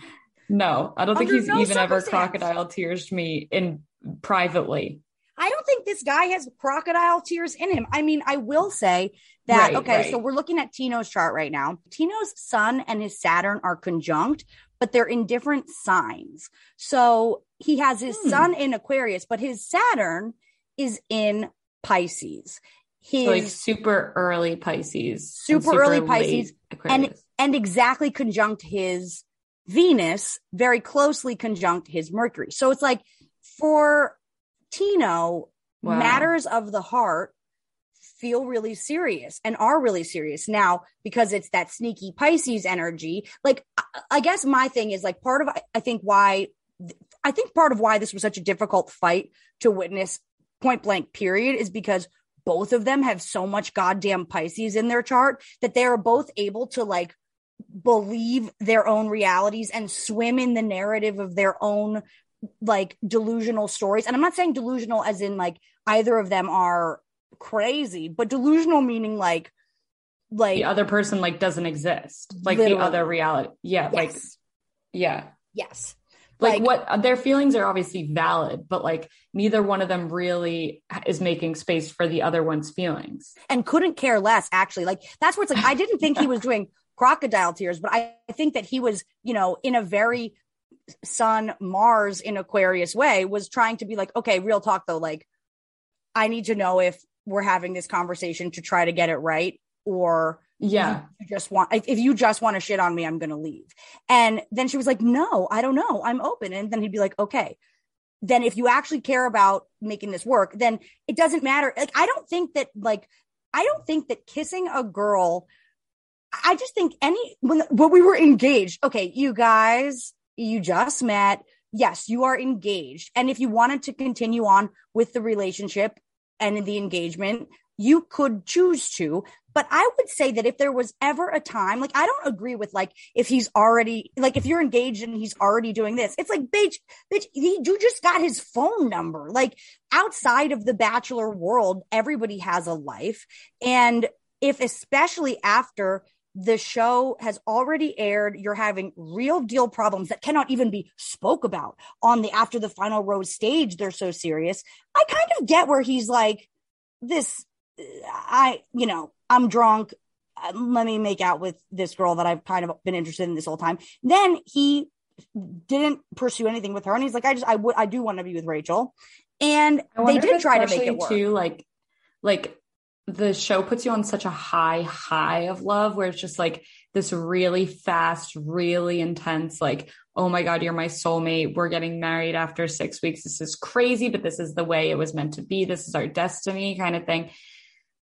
no. I don't think Under he's no even ever crocodile tears me in privately. I I don't think this guy has crocodile tears in him. I mean, I will say that, Right, okay, right. so we're looking at Tino's chart right now. Tino's sun and his Saturn are conjunct, but they're in different signs. So he has his Hmm. sun in Aquarius, but his Saturn is in Pisces. His So, like super early Pisces. and Super early Pisces, and and exactly conjunct his Venus, very closely conjunct his Mercury. So it's like for Tino, Wow. matters of the heart feel really serious and are really serious now because it's that sneaky Pisces energy. Like, I, I guess my thing is like part of, I think why, I think part of why this was such a difficult fight to witness point blank period is because both of them have so much goddamn Pisces in their chart that they are both able to like believe their own realities and swim in the narrative of their own like delusional stories. And I'm not saying delusional as in like either of them are crazy, but delusional meaning like like the other person like doesn't exist. Like Literally. the other reality. Yeah. Like, yeah. yes. Like, Like- what their feelings are obviously valid, but like neither one of them really is making space for the other one's feelings. and couldn't care less actually like that's where it's like i didn't think he was doing crocodile tears but i think that he was you know in a very sun mars in aquarius way was trying to be like okay real talk though like i need to know if we're having this conversation to try to get it right or Yeah. you just want if if you just want to shit on me i'm gonna leave. And then she was like no i don't know. I'm open. And then he'd be like okay. Then if you actually care about making this work then it doesn't matter. Like i don't think that like i don't think that kissing a girl i just think any when when we were engaged okay you guys you just met. Yes you are engaged. And if you wanted to continue on with the relationship and in the engagement you could choose to. But i would say that if there was ever a time like i don't agree with like if he's already like if you're engaged and he's already doing this it's like bitch bitch he, you just got his phone number. Like outside of the bachelor world everybody has a life. And if especially after the show has already aired you're having real deal problems that cannot even be spoke about on the after the final rose stage they're so serious i kind of get where he's like this i you know i'm drunk. Uh, let me make out with this girl that i've kind of been interested in this whole time. Then he didn't pursue anything with her. And he's like i just i would i do want to be with rachel. And they did try to make it work. too like like the show puts you on such a high high of love where it's just like this really fast really intense like oh my god you're my soulmate. We're getting married after 6 weeks. This is crazy but this is the way it was meant to be. This is our destiny kind of thing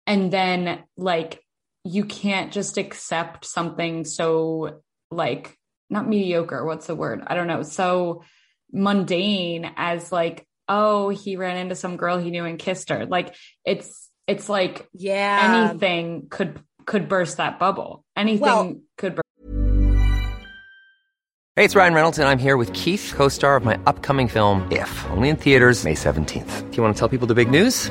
and then like you can't just accept something so like not mediocre what's the word? I don't know so mundane as like oh he ran into some girl he knew and kissed her. Like it's it's like yeah. anything could could burst that bubble. Anything Well- could burst Hey, it's Ryan Reynolds, and I'm here with Keith, co star of my upcoming film, If, only in theaters, May 17th. Do you want to tell people the big news?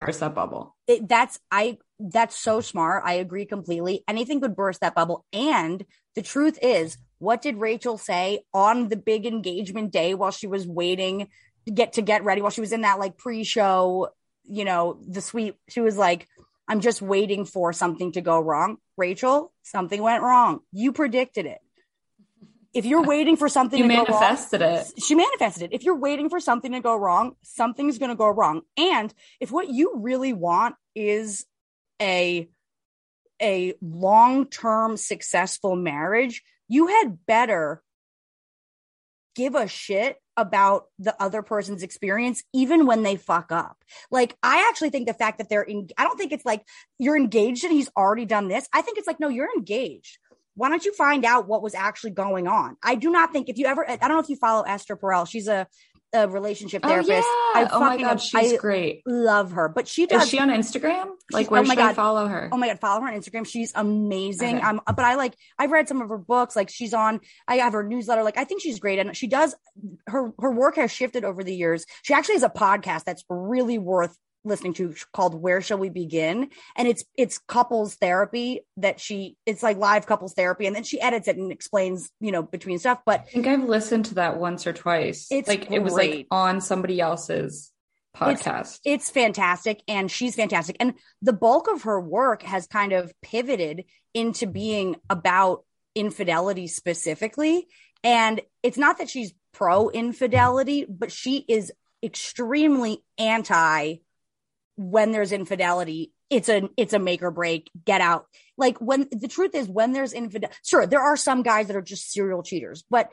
Burst that bubble it, that's I that's so smart. I agree completely. Anything could burst that bubble. And the truth is, what did Rachel say on the big engagement day while she was waiting to get to get ready while she was in that like pre-show, you know, the suite. She was like, I'm just waiting for something to go wrong. Rachel, something went wrong. You predicted it. If you're waiting for something you to go wrong, it she manifested it. If you're waiting for something to go wrong, something's going to go wrong. And if what you really want is a a long-term successful marriage, you had better give a shit about the other person's experience even when they fuck up. Like I actually think the fact that they're in I don't think it's like you're engaged and he's already done this. I think it's like no, you're engaged. Why don't you find out what was actually going on? I do not think if you ever I don't know if you follow Esther Perel. She's a a relationship oh, therapist. Oh, yeah. I oh my god, she's I great. Love her, but she does. Is she on Instagram? Like, oh where oh my should I God. follow her? Oh my god, follow her on Instagram. She's amazing. Okay. I'm but I like I've read some of her books. Like she's on I have her newsletter. Like I think she's great. And she does her her work has shifted over the years. She actually has a podcast that's really worth listening to called Where Shall We Begin? And it's it's couples therapy that she it's like live couples therapy and then she edits it and explains, you know, between stuff. But I think I've listened to that once or twice. It's like it was like on somebody else's podcast. It's fantastic and she's fantastic. And the bulk of her work has kind of pivoted into being about infidelity specifically. And it's not that she's pro infidelity, but she is extremely anti when there's infidelity. It's a it's a make or break. Get out. Like when the truth is when there's infidel sure, there are some guys that are just serial cheaters, but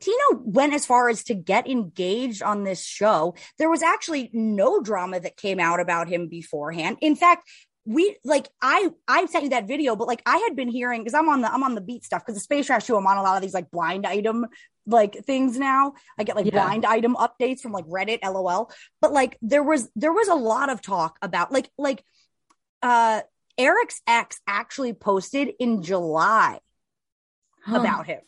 Tino went as far as to get engaged on this show. There was actually no drama that came out about him beforehand. In fact, we like I I sent you that video, but like I had been hearing because I'm on the I'm on the beat stuff because the space trash too. I'm on a lot of these like blind item like things now. I get like Yeah. blind item updates from like Reddit, LOL. But like there was there was a lot of talk about like like uh Erich's ex actually posted in July about him.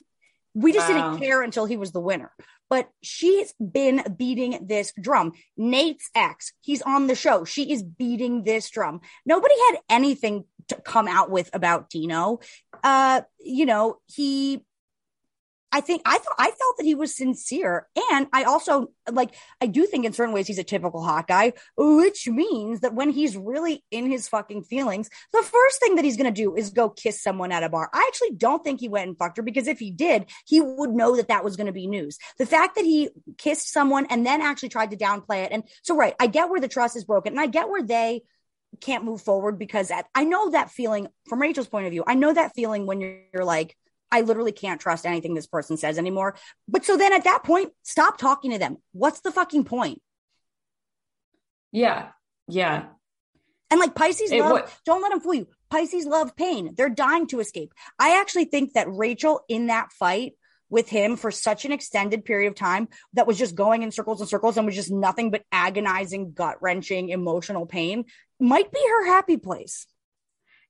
We just Wow. didn't care until he was the winner. But she's been beating this drum. Nate's ex, he's on the show. She is beating this drum. Nobody had anything to come out with about Tino. Uh, you know, he I think I thought I felt that he was sincere. And I also like I do think in certain ways he's a typical hot guy, which means that when he's really in his fucking feelings, the first thing that he's gonna do is go kiss someone at a bar. I actually don't think he went and fucked her because if he did, he would know that that was gonna be news. The fact that he kissed someone and then actually tried to downplay it. And so right, I get where the trust is broken and I get where they can't move forward because at, I know that feeling from Rachel's point of view. I know that feeling when you're, you're like, I literally can't trust anything this person says anymore. But so then at that point, stop talking to them. What's the fucking point? Yeah. Yeah. And like Pisces It love, wa- don't let them fool you. Pisces love pain. They're dying to escape. I actually think that Rachel in that fight with him for such an extended period of time that was just going in circles and circles and was just nothing but agonizing, gut wrenching, emotional pain might be her happy place.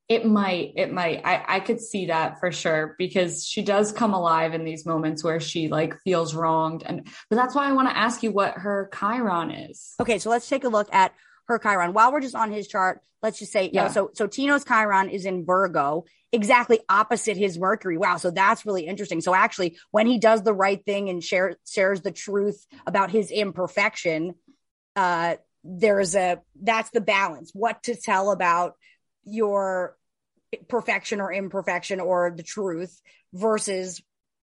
It might, it might. I, I could see that for sure because she does come alive in these moments where she like feels wronged. And but that's why I want to ask you what her Chiron is. Okay, so let's take a look at her Chiron. While we're just on his chart, let's just say, yeah. Yeah. so so Tino's Chiron is in Virgo, exactly opposite his Mercury. Wow, so that's really interesting. So actually, when he does the right thing and share, shares the truth about his imperfection, uh, there's a that's the balance. What to tell about your perfection or imperfection or the truth versus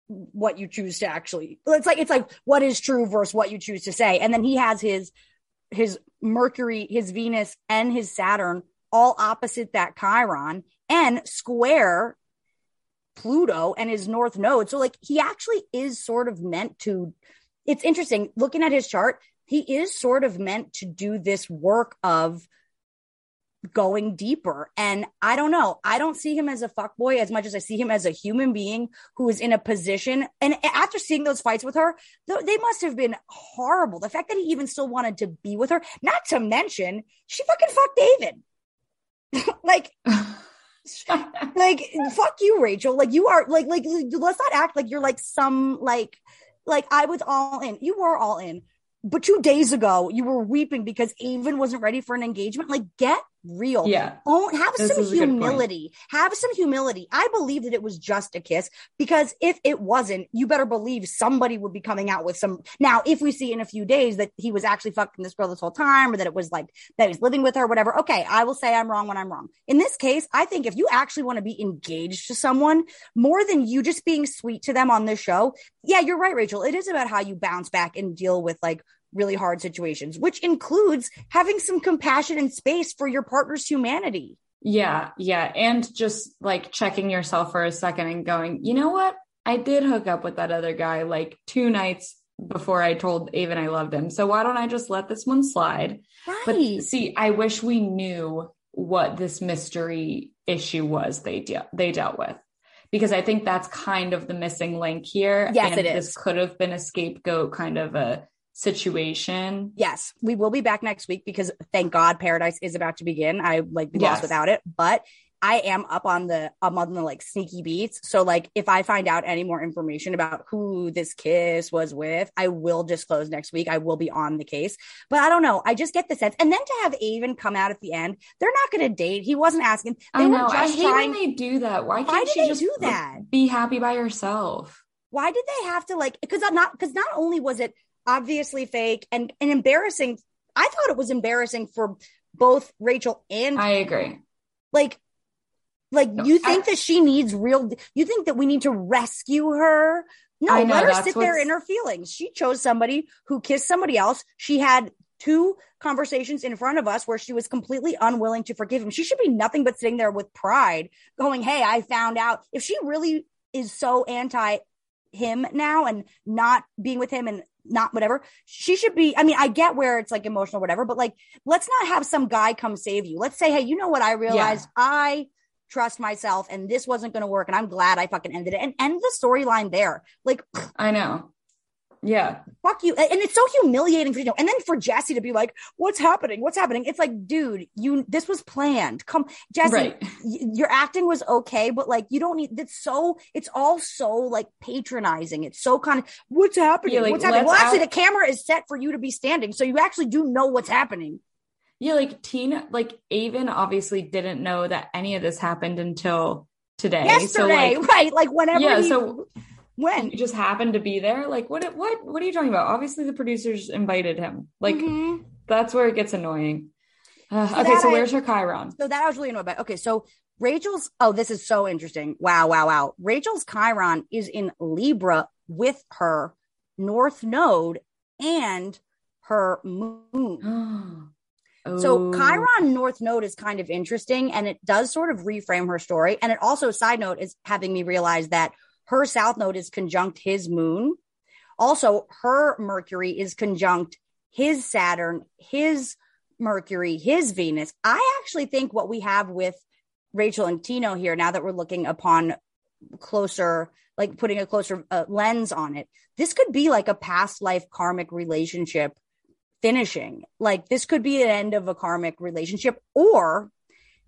what you choose to actually it's like it's like what is true versus what you choose to say. And then he has his his mercury his venus and his saturn all opposite that chiron and square pluto and his north node. So like he actually is sort of meant to it's interesting looking at his chart he is sort of meant to do this work of going deeper. And I don't know. I don't see him as a fuckboy as much as I see him as a human being who is in a position. And after seeing those fights with her, they must have been horrible. The fact that he even still wanted to be with her, not to mention, she fucking fucked David. like, like fuck you, Rachel. Like you are like like let's not act like you're like some like like I was all in. You were all in. But two days ago, you were weeping because Avan wasn't ready for an engagement. Like, get real. Yeah. Have This some is a good point. humility. Have some humility. I believe that it was just a kiss because if it wasn't, you better believe somebody would be coming out with some. Now, if we see in a few days that he was actually fucking this girl this whole time or that it was like that he's living with her, whatever, okay, I will say I'm wrong when I'm wrong. In this case, I think if you actually want to be engaged to someone more than you just being sweet to them on this show, yeah, you're right, Rachel. It is about how you bounce back and deal with like really hard situations, which includes having some compassion and space for your partner's humanity. Yeah, yeah. And just like checking yourself for a second and going, you know what? I did hook up with that other guy like two nights before I told Avan I loved him. So why don't I just let this one slide? Right. But see, I wish we knew what this mystery issue was they de- they dealt with. Because I think that's kind of the missing link here. Yes, and it This could have been a scapegoat kind of a situation. Yes, we will be back next week because thank God Paradise is about to begin. I like be Yes. lost without it, but I am up on the I'm on the like sneaky beats. So like if I find out any more information about who this kiss was with, I will disclose next week. I will be on the case. But I don't know. I just get the sense. And then to have Avan come out at the end, they're not going to date. He wasn't asking. They I were know. I hate trying. when they do that. Why Why can't did she just do like, that? be happy by herself? why did they have to like because I'm not because not only was it obviously fake and and embarrassing. I thought it was embarrassing for both rachel and I agree. like like No, you think I- that she needs real you think that we need to rescue her? No know, let her sit there in her feelings. She chose somebody who kissed somebody else. She had two conversations in front of us where she was completely unwilling to forgive him. She should be nothing but sitting there with pride going hey i found out. If she really is so anti him now and not being with him and not whatever. She should be i mean i get where it's like emotional whatever but like let's not have some guy come save you. Let's say hey you know what i realized? I trust myself and this wasn't going to work and i'm glad i fucking ended it. And end the storyline there. Like I know. Yeah. fuck you. And it's so humiliating for you know and then for jesse to be like what's happening? What's happening? It's like dude you this was planned. Come jesse Right. y- your acting was okay but like you don't need it's so it's all so like patronizing. It's so kind of what's happening? Yeah, like, what's happening? Well actually act- the camera is set for you to be standing so you actually do know what's happening. Yeah, like Tina, like Avan obviously didn't know that any of this happened until today. yesterday So like, right like whenever yeah, he- so when you just happened to be there. Like, what? What? What are you talking about? Obviously, the producers invited him. Like, Mhm. that's where it gets annoying. Uh, So okay, so I- where's her Chiron? So that I was really annoyed by. Okay, so Rachel's oh, this is so interesting. Wow, wow, wow. Rachel's Chiron is in Libra with her North Node and her moon. So Oh. Chiron North Node is kind of interesting and it does sort of reframe her story. And it also, side note, is having me realize that her South Node is conjunct his moon. Also, her Mercury is conjunct his Saturn, his Mercury, his Venus. I actually think what we have with Rachel and Tino here, now that we're looking upon closer, like putting a closer uh, lens on it, this could be like a past life karmic relationship finishing. Like this could be an end of a karmic relationship, or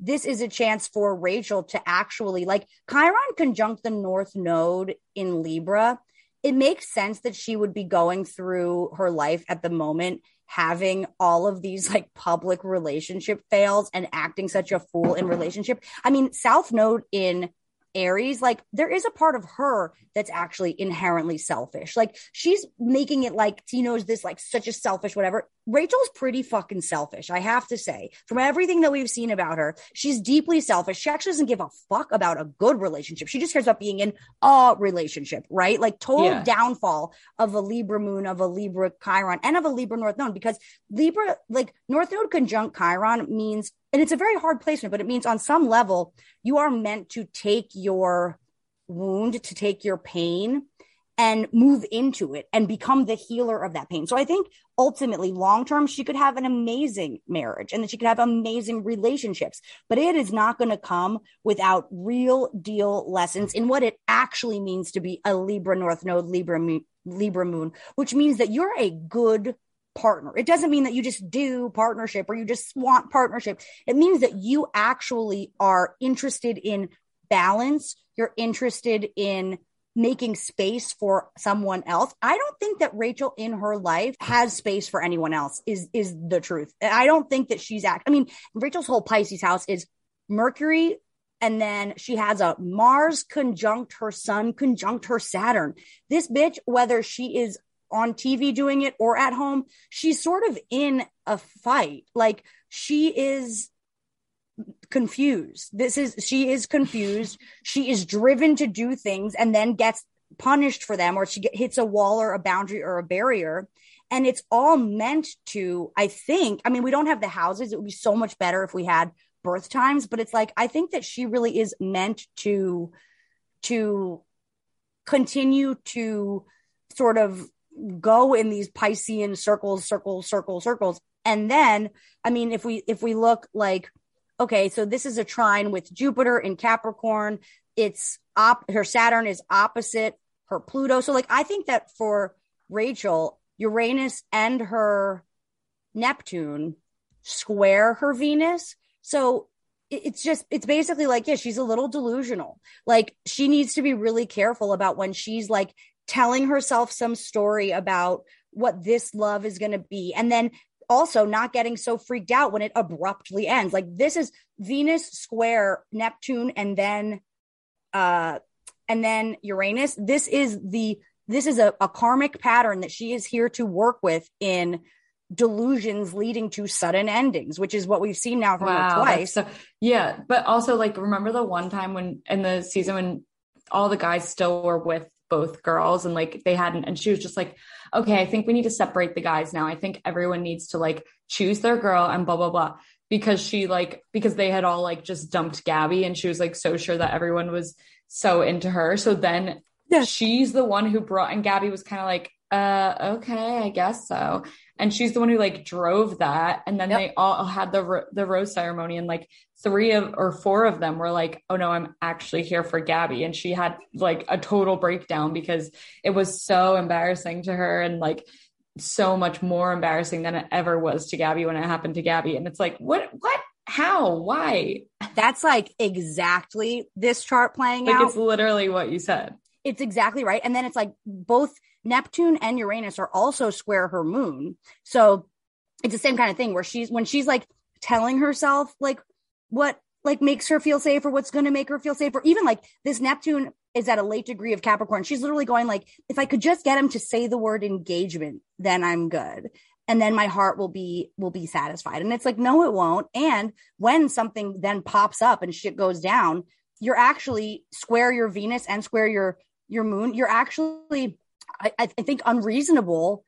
this is a chance for Rachel to actually like Chiron conjunct the North Node in Libra. It makes sense that she would be going through her life at the moment, having all of these like public relationship fails and acting such a fool in relationship. I mean, South Node in Aries, like there is a part of her that's actually inherently selfish. Like she's making it like Tino's this like such a selfish whatever. Rachel's pretty fucking selfish, I have to say. From everything that we've seen about her, she's deeply selfish. She actually doesn't give a fuck about a good relationship. She just cares about being in a relationship, right? Like total Yeah. downfall of a Libra moon, of a Libra Chiron, and of a Libra North Node because Libra, like North Node conjunct Chiron means, and it's a very hard placement, but it means on some level, you are meant to take your wound, to take your pain and move into it and become the healer of that pain. So I think ultimately, long term, she could have an amazing marriage and that she could have amazing relationships, but it is not going to come without real deal lessons in what it actually means to be a Libra North Node, Libra, Mo- Libra Moon, which means that you're a good partner. It doesn't mean that you just do partnership or you just want partnership. It means that you actually are interested in balance. You're interested in making space for someone else. I don't think that Rachel in her life has space for anyone else is is the truth. I don't think that she's act I mean, Rachel's whole Pisces house is Mercury and then she has a Mars conjunct her sun conjunct her Saturn. This bitch whether she is on TV doing it or at home, she's sort of in a fight. Like she is confused. This is she is confused. she is driven to do things and then gets punished for them, or she get, hits a wall or a boundary or a barrier. And it's all meant to, I think. I mean, we don't have the houses. It would be so much better if we had birth times, but it's like I think that she really is meant to to continue to sort of go in these Piscean circles, circles, circles, circles. And then, I mean, if we if we look like, okay, so this is a trine with Jupiter in Capricorn. It's op her Saturn is opposite her Pluto. So like I think that for Rachel, Uranus and her Neptune square her Venus. So it's just it's basically like yeah she's a little delusional like she needs to be really careful about when she's like telling herself some story about what this love is going to be and then also not getting so freaked out when it abruptly ends like this is venus square neptune and then uh and then uranus this is the this is a, a karmic pattern that she is here to work with in delusions leading to sudden endings, which is what we've seen now from wow, her twice. So, yeah, but also like remember the one time when in the season when all the guys still were with both girls and like they hadn't and she was just like okay i think we need to separate the guys now. I think everyone needs to like choose their girl and blah blah blah. Because she like because they had all like just dumped gabby and she was like so sure that everyone was so into her. So then yeah. she's the one who brought and gabby was kind of like uh okay i guess so. And she's the one who like drove that and then yep. they all had the the rose ceremony and like three of or four of them were like oh no i'm actually here for gabby. And she had like a total breakdown because it was so embarrassing to her and like so much more embarrassing than it ever was to gabby when it happened to gabby. And it's like what what? How? Why? That's like exactly this chart playing like out. it's literally what you said. It's exactly right. And then it's like both Neptune and Uranus are also square her moon. So it's the same kind of thing where she's when she's like telling herself like what like makes her feel safe or what's going to make her feel safe or even like this Neptune is at a late degree of Capricorn. She's literally going like if I could just get him to say the word engagement, then I'm good. And then my heart will be will be satisfied. And it's like no it won't. And when something then pops up and shit goes down, you're actually square your Venus and square your your moon. You're actually I, I think unreasonable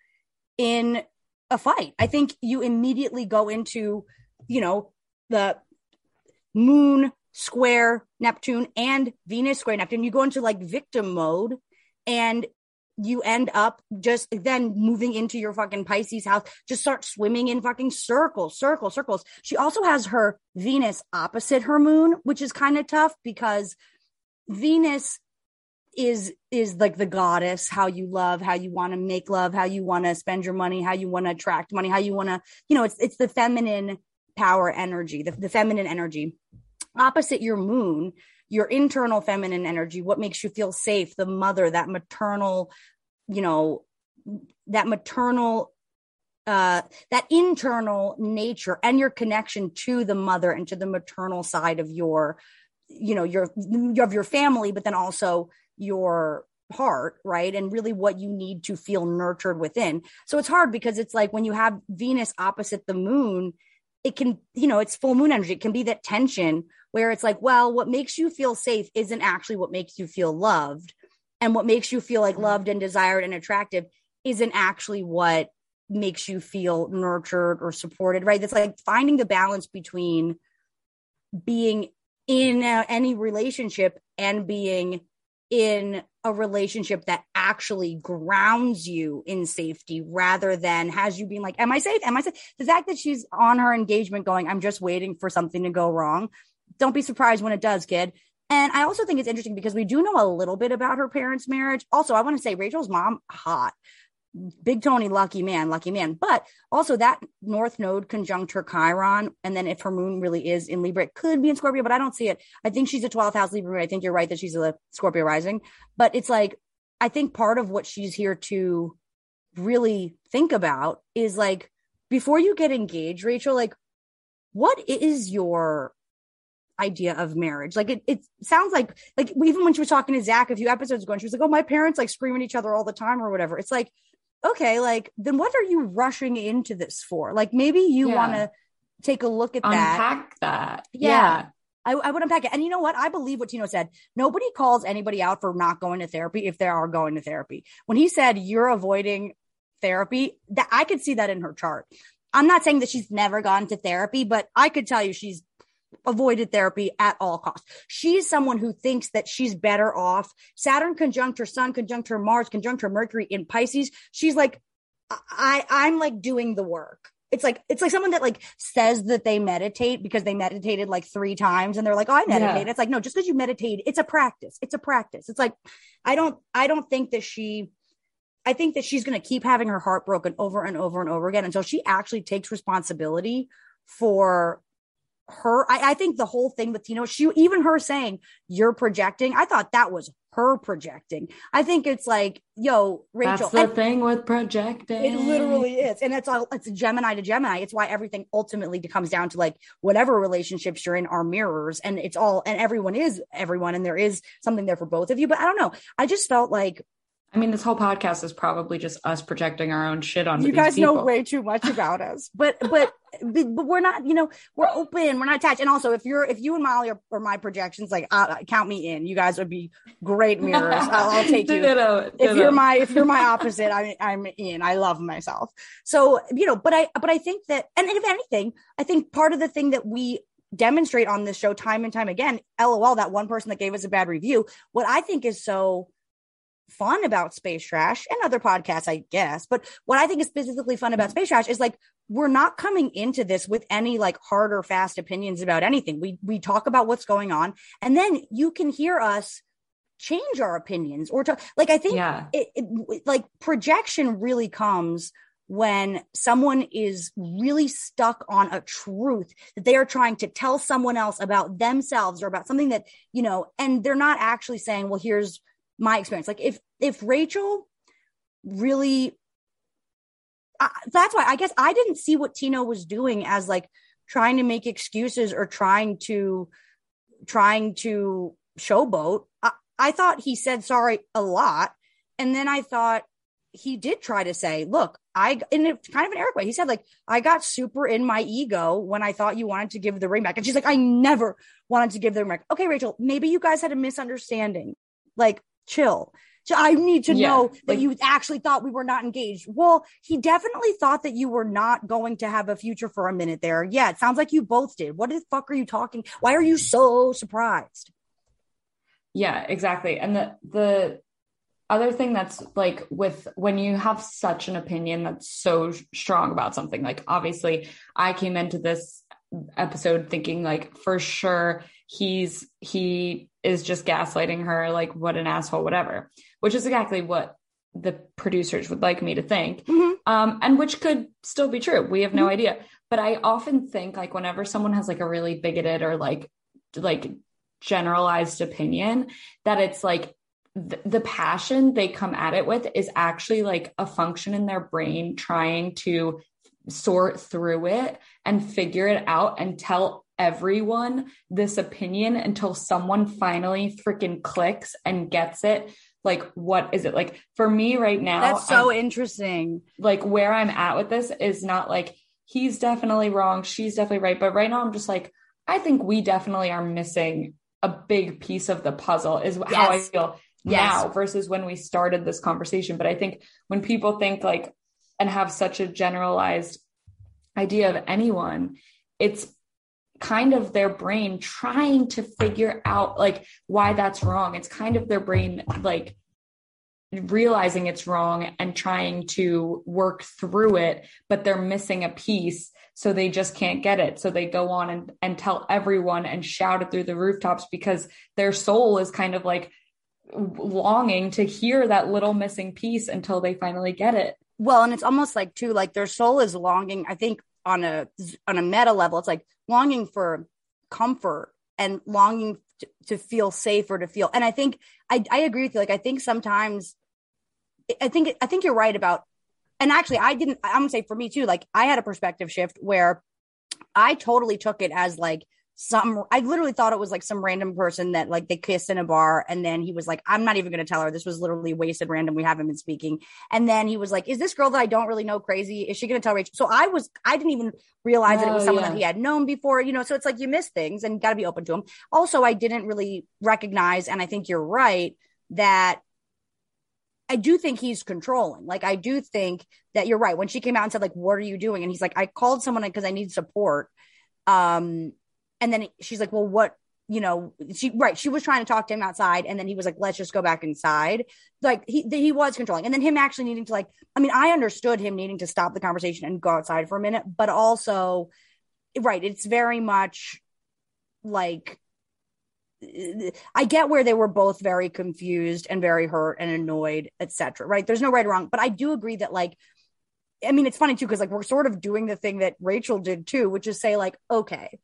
in a fight. I think you immediately go into, you know, the moon square Neptune and Venus square Neptune. You go into like victim mode and you end up just then moving into your fucking Pisces house, just start swimming in fucking circles, circles, circles. She also has her Venus opposite her moon, which is kind of tough because Venus is is like the goddess how you love how you want to make love how you want to spend your money how you want to attract money how you want to you know it's it's the feminine power energy the, the feminine energy. Opposite your moon your internal feminine energy what makes you feel safe the mother that maternal you know that maternal uh that internal nature and your connection to the mother and to the maternal side of your you know your of your family but then also your heart, right? And really what you need to feel nurtured within. So it's hard because it's like when you have Venus opposite the moon, it can, you know, it's full moon energy. It can be that tension where it's like, well, what makes you feel safe isn't actually what makes you feel loved. And what makes you feel like mm-hmm. loved and desired and attractive isn't actually what makes you feel nurtured or supported, right? It's like finding the balance between being in a, any relationship and being in a relationship that actually grounds you in safety rather than has you being like, Am I safe? Am I safe? The fact that she's on her engagement going, I'm just waiting for something to go wrong. Don't be surprised when it does, kid. And I also think it's interesting because we do know a little bit about her parents' marriage. Also, I want to say Rachel's mom, hot. Big Tony, lucky man, lucky man. But also that North Node conjunct her Chiron, and then if her moon really is in Libra, it could be in Scorpio, but I don't see it. I think she's a 12th house Libra. Moon. I think you're right that she's a Scorpio rising. But it's like I think part of what she's here to really think about is like before you get engaged, Rachel, like what is your idea of marriage. Like it, it sounds like like even when she was talking to Zach a few episodes ago, and she was like, "Oh, my parents like scream at each other all the time or whatever." It's like okay, like then what are you rushing into this for? Like maybe you yeah. want to take a look at unpack that. Unpack that. Yeah. yeah. I, I, would unpack it. And you know what? I believe what Tino said. Nobody calls anybody out for not going to therapy if they are going to therapy. When he said you're avoiding therapy, that I could see that in her chart. I'm not saying that she's never gone to therapy, but I could tell you she's avoided therapy at all costs. She's someone who thinks that she's better off. Saturn conjunct her Sun, conjunct her Mars, conjunct her Mercury in Pisces. She's like, I, I'm like doing the work. It's like it's like someone that like says that they meditate because they meditated like three times and they're like, oh, I meditate. Yeah. It's like no, just because you meditate, it's a practice. It's a practice. It's like I don't I don't think that she I think that she's going to keep having her heart broken over and over and over again until she actually takes responsibility for her. I, I think the whole thing with Tino, she even her saying you're projecting. I thought that was her projecting. I think it's like, yo, Rachel. That's the and thing with projecting. it literally is, and it's all it's a Gemini to Gemini. It's why everything ultimately comes down to like whatever relationships you're in are mirrors, and it's all and everyone is everyone, and there is something there for both of you. But I don't know. I just felt like I mean, this whole podcast is probably just us projecting our own shit on you guys know way too much about us but but but we're not you know we're open we're not attached. And also if you're if you and molly are, are my projections like uh, count me in. You guys would be great mirrors. I'll, I'll take you. If you're my if you're my opposite I, i'm in. I love myself. So you know but i but i think that and if anything i think part of the thing that we demonstrate on this show time and time again lol that one person that gave us a bad review what i think is so fun about space trash and other podcasts, I guess. But what I think is specifically fun about space trash is like we're not coming into this with any like hard or fast opinions about anything. We we talk about what's going on, and then you can hear us change our opinions or to like I think Yeah. it, it like projection really comes when someone is really stuck on a truth that they are trying to tell someone else about themselves or about something that you know and they're not actually saying well here's my experience like if if rachel really I, that's why i guess i didn't see what tino was doing as like trying to make excuses or trying to trying to showboat i, I thought he said sorry a lot and then i thought he did try to say, look, I, in a kind of an Erich way, he said, like, I got super in my ego when I thought you wanted to give the ring back. And she's like, I never wanted to give the ring back. Okay, Rachel, maybe you guys had a misunderstanding. Like, chill. So I need to Yeah, know that like- you actually thought we were not engaged. Well, he definitely thought that you were not going to have a future for a minute there. Yeah, it sounds like you both did. What the fuck are you talking? Why are you so surprised? Yeah, exactly. And the the other thing that's like with when you have such an opinion that's so strong about something, like obviously I came into this episode thinking like for sure he's he is just gaslighting her, like what an asshole, whatever, which is exactly what the producers would like me to think. Um, and which could still be true. We have no idea. But I often think like whenever someone has like a really bigoted or like like generalized opinion, that it's like th- the passion they come at it with is actually like a function in their brain trying to sort through it and figure it out and tell everyone this opinion until someone finally freaking clicks and gets it like what is it like for me right now That's so I'm- interesting. like where I'm at with this is not like he's definitely wrong, she's definitely right. But right now I'm just like, I think we definitely are missing a big piece of the puzzle, is how I feel Yes. now versus when we started this conversation. But I think when people think like and have such a generalized idea of anyone, it's kind of their brain trying to figure out like why that's wrong. It's kind of their brain like realizing it's wrong and trying to work through it, but they're missing a piece. So they just can't get it. So they go on and, and tell everyone and shout it through the rooftops because their soul is kind of like longing to hear that little missing piece until they finally get it. well and it's almost like too like their soul is longing i think on a on a meta level it's like longing for comfort and longing to, to feel safe or to feel and i think i i agree with you like i think sometimes i think i think you're right about and actually i didn't i'm gonna say for me too like i had a perspective shift where i totally took it as like some I literally thought it was like some random person that like they kissed in a bar and then he was like I'm not even going to tell her this was literally wasted random we haven't been speaking and then he was like is this girl that I don't really know crazy is she going to tell Rachel so I was I didn't even realize that it was Oh, someone yeah. that he had known before you know so it's like you miss things and got to be open to them also I didn't really recognize and I think you're right that I do think he's controlling. Like I do think that you're right. When she came out and said like what are you doing and he's like I called someone because I need support. Um and then she's like, well, what, you know, she, right. She was trying to talk to him outside. And then he was like, let's just go back inside. Like he, he was controlling. And then him actually needing to like, I mean, I understood him needing to stop the conversation and go outside for a minute, but also, right. It's very much like, I get where they were both very confused and very hurt and annoyed, etc. Right? There's no right or wrong, but I do agree that like I mean, it's funny too because like we're sort of doing the thing that Rachel did too, which is say like, okay,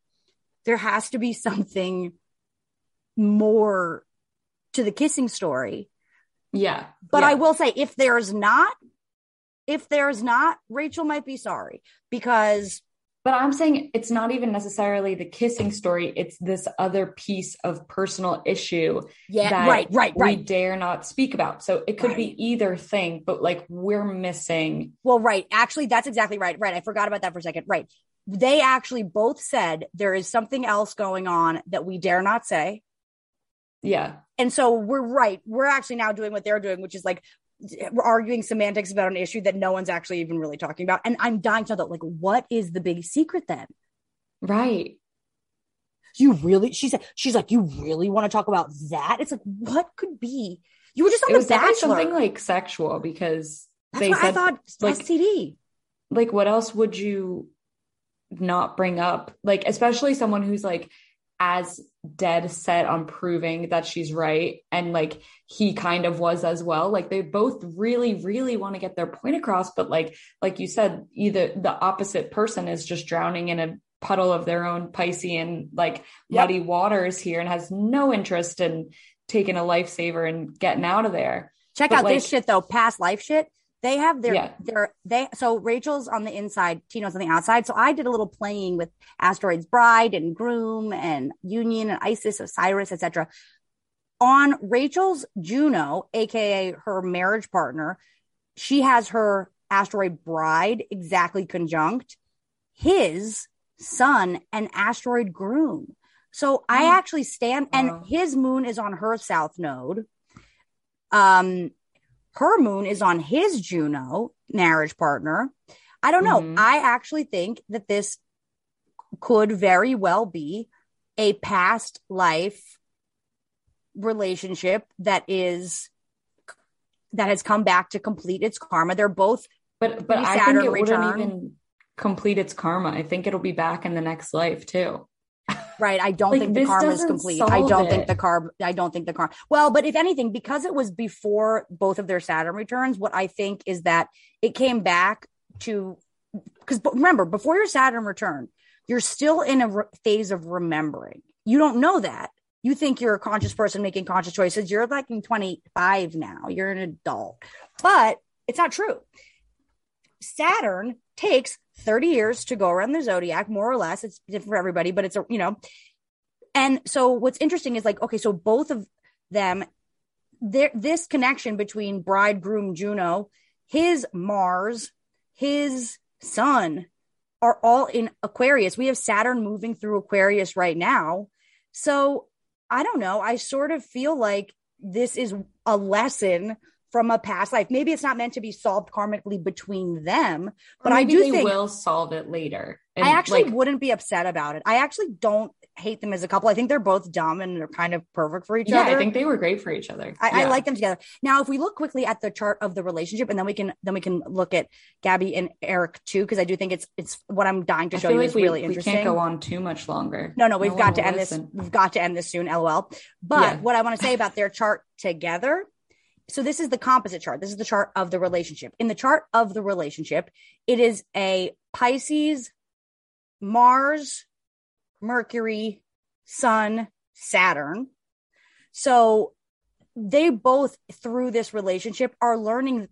there has to be something more to the kissing story. Yeah. But yeah. I will say if there's not if there's not, Rachel might be sorry because but I'm saying it's not even necessarily the kissing story. It's this other piece of personal issue. Yeah, right, right, right. We dare not speak about. So it could right. be either thing, but like we're missing. Well, right. Actually, that's exactly right. Right. I forgot about that for a second. Right. They actually both said there is something else going on that we dare not say. Yeah. And so we're right. We're actually now doing what they're doing, which is like we're arguing semantics about an issue that no one's actually even really talking about. And I'm dying to know, like, what is the big secret then? Right. You really, she said, she's like, you really want to talk about that? It's like, what could be? You were just on it the Bachelor. something like sexual because That's they said, I thought like, STD. Like, what else would you not bring up? Like, especially someone who's like as dead set on proving that she's right and like he kind of was as well like they both really really want to get their point across but like like you said either the opposite person is just drowning in a puddle of their own piscean like yep. muddy waters here and has no interest in taking a lifesaver and getting out of there check but out like, this shit though past life shit they have their yeah. their they so Rachel's on the inside, Tino's on the outside. So I did a little playing with Asteroid's Bride and Groom and Union and Isis, Osiris, etc. On Rachel's Juno, aka her marriage partner, she has her asteroid bride exactly conjunct his sun and asteroid groom. So I hmm. actually stand and his moon is on her south node. Um her moon is on his Juno marriage partner. I don't know. Mm-hmm. I actually think that this could very well be a past life relationship that is that has come back to complete its karma. They're both but but I think it return. wouldn't even complete its karma. I think it'll be back in the next life too. Right. I don't like, think the karma is complete. I don't it. think the carb, I don't think the car. Well, but if anything, because it was before both of their Saturn returns, what I think is that it came back to, because remember, before your Saturn return, you're still in a re- phase of remembering. You don't know that. You think you're a conscious person making conscious choices. You're like in 25 now. You're an adult, but it's not true. Saturn takes 30 years to go around the zodiac, more or less. It's different for everybody, but it's a, you know. And so what's interesting is like, okay, so both of them, this connection between bridegroom Juno, his Mars, his sun are all in Aquarius. We have Saturn moving through Aquarius right now. So I don't know. I sort of feel like this is a lesson from a past life. Maybe it's not meant to be solved karmically between them, but I do think they think will solve it later. And I actually like, wouldn't be upset about it. I actually don't hate them as a couple. I think they're both dumb and they're kind of perfect for each yeah, other. I think they were great for each other. I, yeah. I, like them together. Now, if we look quickly at the chart of the relationship, and then we can then we can look at Gabby and Erich too, because I do think it's it's what I'm dying to show you like is we, really interesting. We can't go on too much longer. No, no, we've no got to end listen. this. We've got to end this soon. LOL. But yeah. what I want to say about their chart together so this is the composite chart. This is the chart of the relationship. In the chart of the relationship, it is a Pisces, Mars, Mercury, Sun, Saturn. So they both through this relationship are learning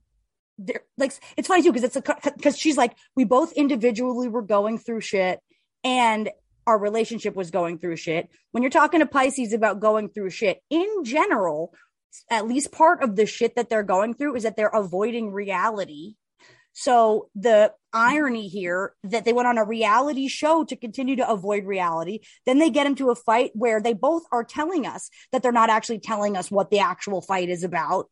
like it's funny too because it's a because she's like we both individually were going through shit and our relationship was going through shit when you're talking to pisces about going through shit in general at least part of the shit that they're going through is that they're avoiding reality. So the irony here that they went on a reality show to continue to avoid reality. Then they get into a fight where they both are telling us that they're not actually telling us what the actual fight is about.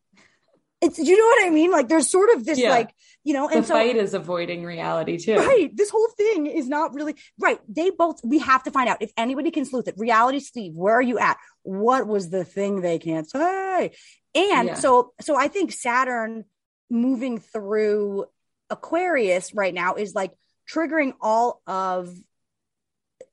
It's you know what I mean? Like there's sort of this Yeah. like, you know, and the so fight is avoiding reality too. Right. This whole thing is not really right. They both, we have to find out if anybody can sleuth it. Reality Steve, where are you at? What was the thing they can't say? And Yeah. so, so I think Saturn moving through Aquarius right now is like triggering all of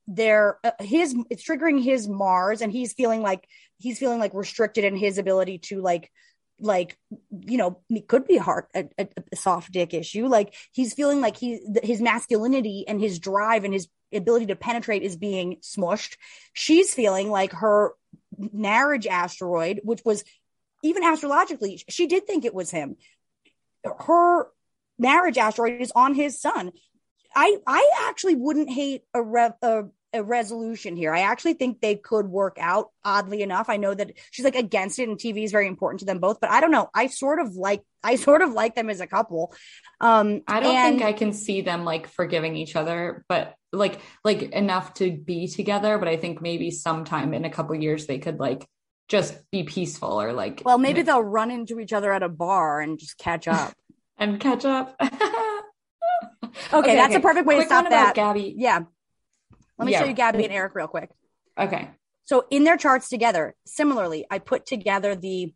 their uh, his it's triggering his mars and he's feeling like he's feeling like restricted in his ability to like like you know could be a hard a, a, a soft dick issue. Like he's feeling like he his masculinity and his drive and his ability to penetrate is being smushed. She's feeling like her marriage asteroid which was even astrologically she did think it was him. Her marriage asteroid is on his sun. I i actually wouldn't hate a rev a, a resolution here i actually think they could work out oddly enough i know that she's like against it and tv is very important to them both but i don't know i sort of like i sort of like them as a couple um I don't and- think I can see them like forgiving each other, but like like enough to be together. But I think maybe sometime in a couple years they could like just be peaceful or like well maybe they'll run into each other at a bar and just catch up and catch up. okay, that's a perfect way to Quick stop one about that Gabby. yeah let me Yeah. show you gabby and erich real quick Okay. So in their charts together, similarly, I put together the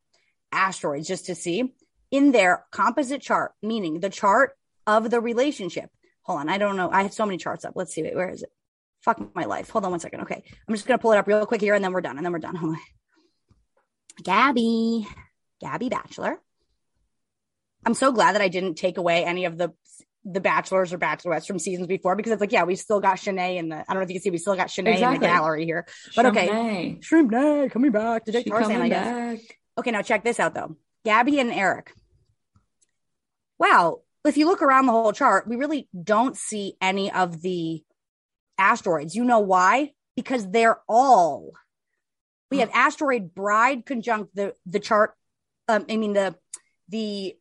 asteroids just to see in their composite chart, meaning the chart of the relationship. Hold on, I don't know. I have so many charts up. Let's see. Wait, where is it? Fuck my life. Hold on one second. Okay, I'm just gonna pull it up real quick here, and then we're done. And then we're done. Hold on. Gabby, Gabby Bachelor. I'm so glad that I didn't take away any of the the bachelors or bachelorettes from seasons before because it's like, yeah, we still got Shanae in the. I don't know if you can see, we still got Shanae in Exactly. the gallery here. But okay. Shrimp Nay coming back to She Tarzan, I guess. back. Okay, now check this out though. Gabby and Erich. Wow, if you look around the whole chart, we really don't see any of the asteroids. You know why? Because they're all. We have asteroid bride conjunct the the chart. Um, I mean the the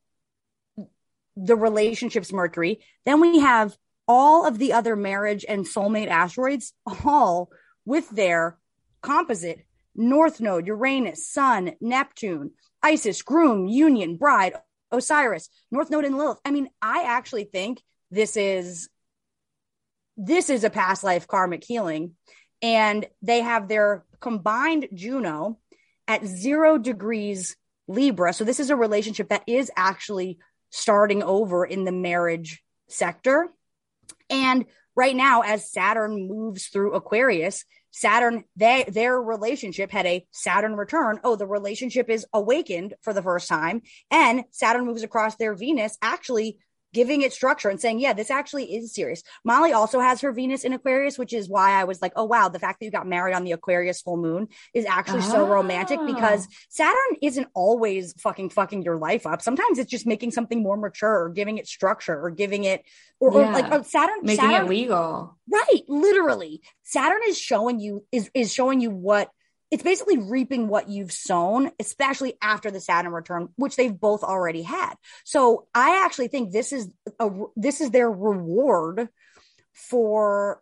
the relationships Mercury. Then we have all of the other marriage and soulmate asteroids, all with their composite North Node, Uranus, Sun, Neptune, Isis, Groom, Union, Bride, Osiris, North Node, and Lilith. I mean, I actually think this is this is a past life karmic healing, and they have their combined Juno at zero degrees Libra. So this is a relationship that is actually starting over in the marriage sector. And right now, as Saturn moves through Aquarius, Saturn, they, their relationship had a Saturn return. Oh, the relationship is awakened for the first time. And Saturn moves across their Venus, actually giving it structure and saying, yeah, this actually is serious. Molly also has her Venus in Aquarius, which is why I was like, oh, wow, the fact that you got married on the Aquarius full moon is actually so romantic Oh. because Saturn isn't always fucking fucking your life up. Sometimes it's just making something more mature or giving it structure or giving it, or, or like oh, Saturn, Making Saturn, it legal. Right, literally. Saturn is showing you is is showing you what it's basically reaping what you've sown, especially after the Saturn return, which they've both already had. So I actually think this is a this is their reward for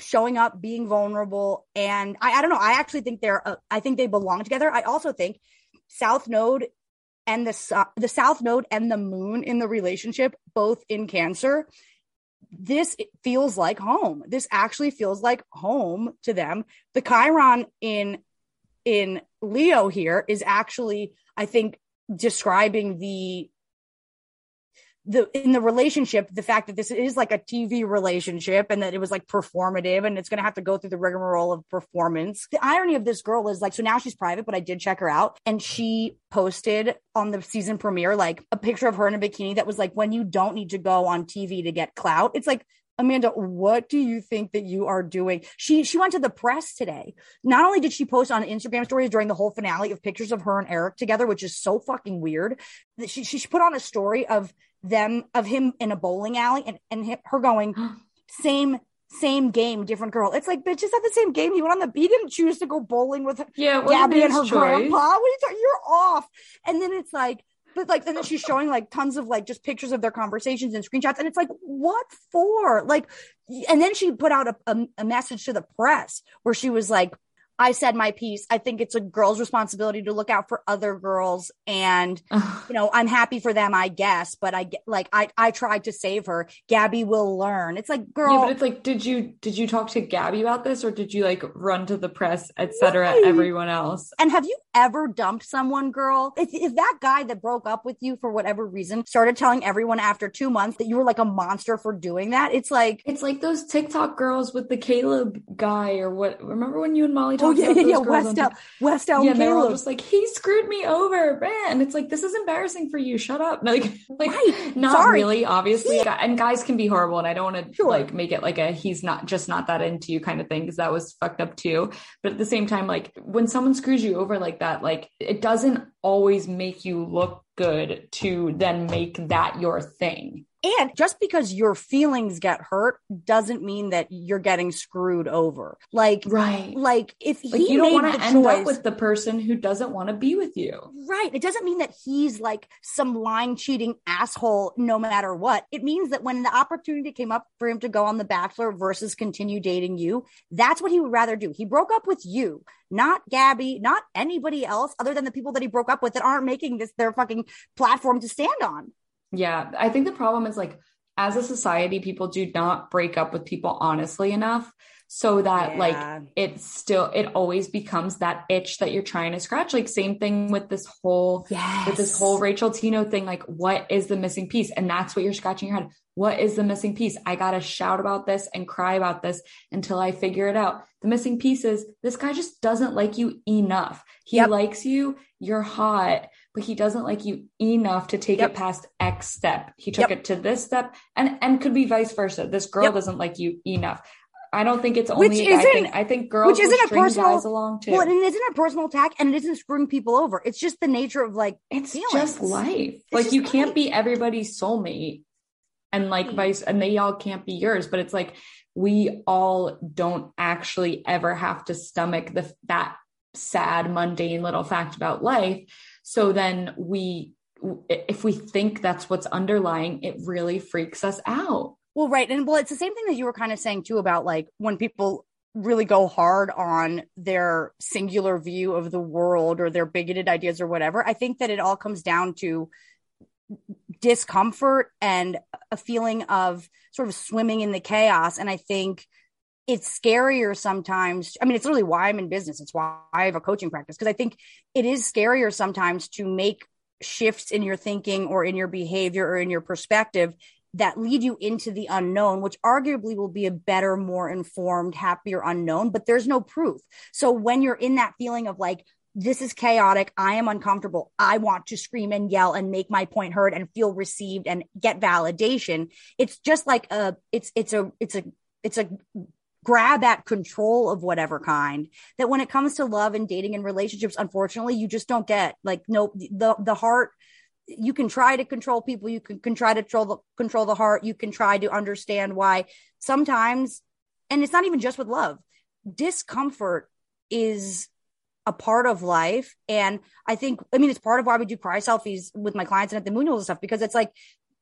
showing up, being vulnerable, and I, I don't know. I actually think they're uh, I think they belong together. I also think South Node and the the South Node and the Moon in the relationship, both in Cancer, this feels like home. This actually feels like home to them. The Chiron in in Leo here is actually, I think, describing the the in the relationship, the fact that this is like a TV relationship and that it was like performative and it's gonna have to go through the rigmarole of performance. The irony of this girl is like, so now she's private, but I did check her out and she posted on the season premiere like a picture of her in a bikini that was like, when you don't need to go on TV to get clout. It's like Amanda, what do you think that you are doing? She she went to the press today. Not only did she post on Instagram stories during the whole finale of pictures of her and Erich together, which is so fucking weird. She she put on a story of them of him in a bowling alley and and her going same same game, different girl. It's like bitch, is that the same game? He went on the he didn't choose to go bowling with Yeah, Gabby and her choice. grandpa. What are you talking? You're off. And then it's like, but like, and then she's showing like tons of like just pictures of their conversations and screenshots, and it's like, what for? Like, and then she put out a, a, a message to the press where she was like, I said my piece. I think it's a girl's responsibility to look out for other girls. And, you know, I'm happy for them, I guess, but I get like, I, I tried to save her. Gabby will learn. It's like, girl. Yeah, but it's like, did you, did you talk to Gabby about this or did you like run to the press, et cetera, Right. everyone else? And have you ever dumped someone, girl? If, if that guy that broke up with you for whatever reason started telling everyone after two months that you were like a monster for doing that, it's like, It's like those TikTok girls with the Caleb guy or what. Remember when you and Molly oh yeah, yeah, yeah, West El, TikTok? West Elm yeah, and they were all just like, he screwed me over, man. It's like, this is embarrassing for you. Shut up. Like, like Right. not Sorry. really, obviously. And guys can be horrible. And I don't want to Sure. like make it like a he's not just not that into you kind of thing because that was fucked up too. But at the same time, like when someone screws you over like that, like it doesn't always make you look good to then make that your thing. And just because your feelings get hurt doesn't mean that you're getting screwed over. Like, Right. like if Like he you don't made want to the end choice, up with the person who doesn't want to be with you. Right. It doesn't mean that he's like some lying, cheating asshole no matter what. It means that when the opportunity came up for him to go on The Bachelor versus continue dating you, that's what he would rather do. He broke up with you, not Gabby, not anybody else other than the people that he broke up with that aren't making this their fucking platform to stand on. Yeah, I think the problem is like as a society, people do not break up with people honestly enough so that Yeah. like it's still it always becomes that itch that you're trying to scratch. Like same thing with this whole with this whole Rachel Tino thing. Like, what is the missing piece? And that's what you're scratching your head. What is the missing piece? I gotta shout about this and cry about this until I figure it out. The missing piece is this guy just doesn't like you enough. He Yep. likes you, you're hot, but he doesn't like you enough to take Yep. it past X step. He took Yep. it to this step and and could be vice versa. This girl Yep. doesn't like you enough. I don't think it's only Which isn't- thing. I think girls which isn't a personal- along too. Well, and it isn't a personal attack and it isn't screwing people over. It's just the nature of like it's feelings. just life. It's like just you can't be everybody's soulmate and like Right. vice and they all can't be yours, but it's like we all don't actually ever have to stomach the that sad mundane little fact about life. So then we if we think that's what's underlying, it really freaks us out. Well, right. And well, it's the same thing that you were kind of saying too about like when people really go hard on their singular view of the world or their bigoted ideas or whatever. I think that it all comes down to discomfort and a feeling of sort of swimming in the chaos. And I think it's scarier sometimes. I mean, it's literally why I'm in business. It's why I have a coaching practice because I think it is scarier sometimes to make shifts in your thinking or in your behavior or in your perspective that lead you into the unknown, which arguably will be a better, more informed, happier unknown, but there's no proof. So when you're in that feeling of like, this is chaotic, I am uncomfortable, I want to scream and yell and make my point heard and feel received and get validation. It's just like a, it's, it's a, it's a, it's a grab at control of whatever kind that when it comes to love and dating and relationships, unfortunately, you just don't get like, no, the, the heart, you can try to control people you can, can try to control the control the heart you can try to understand why. Sometimes and it's not even just with love discomfort is a part of life. And i think i mean it's part of why we do cry selfies with my clients and at the moon and stuff because it's like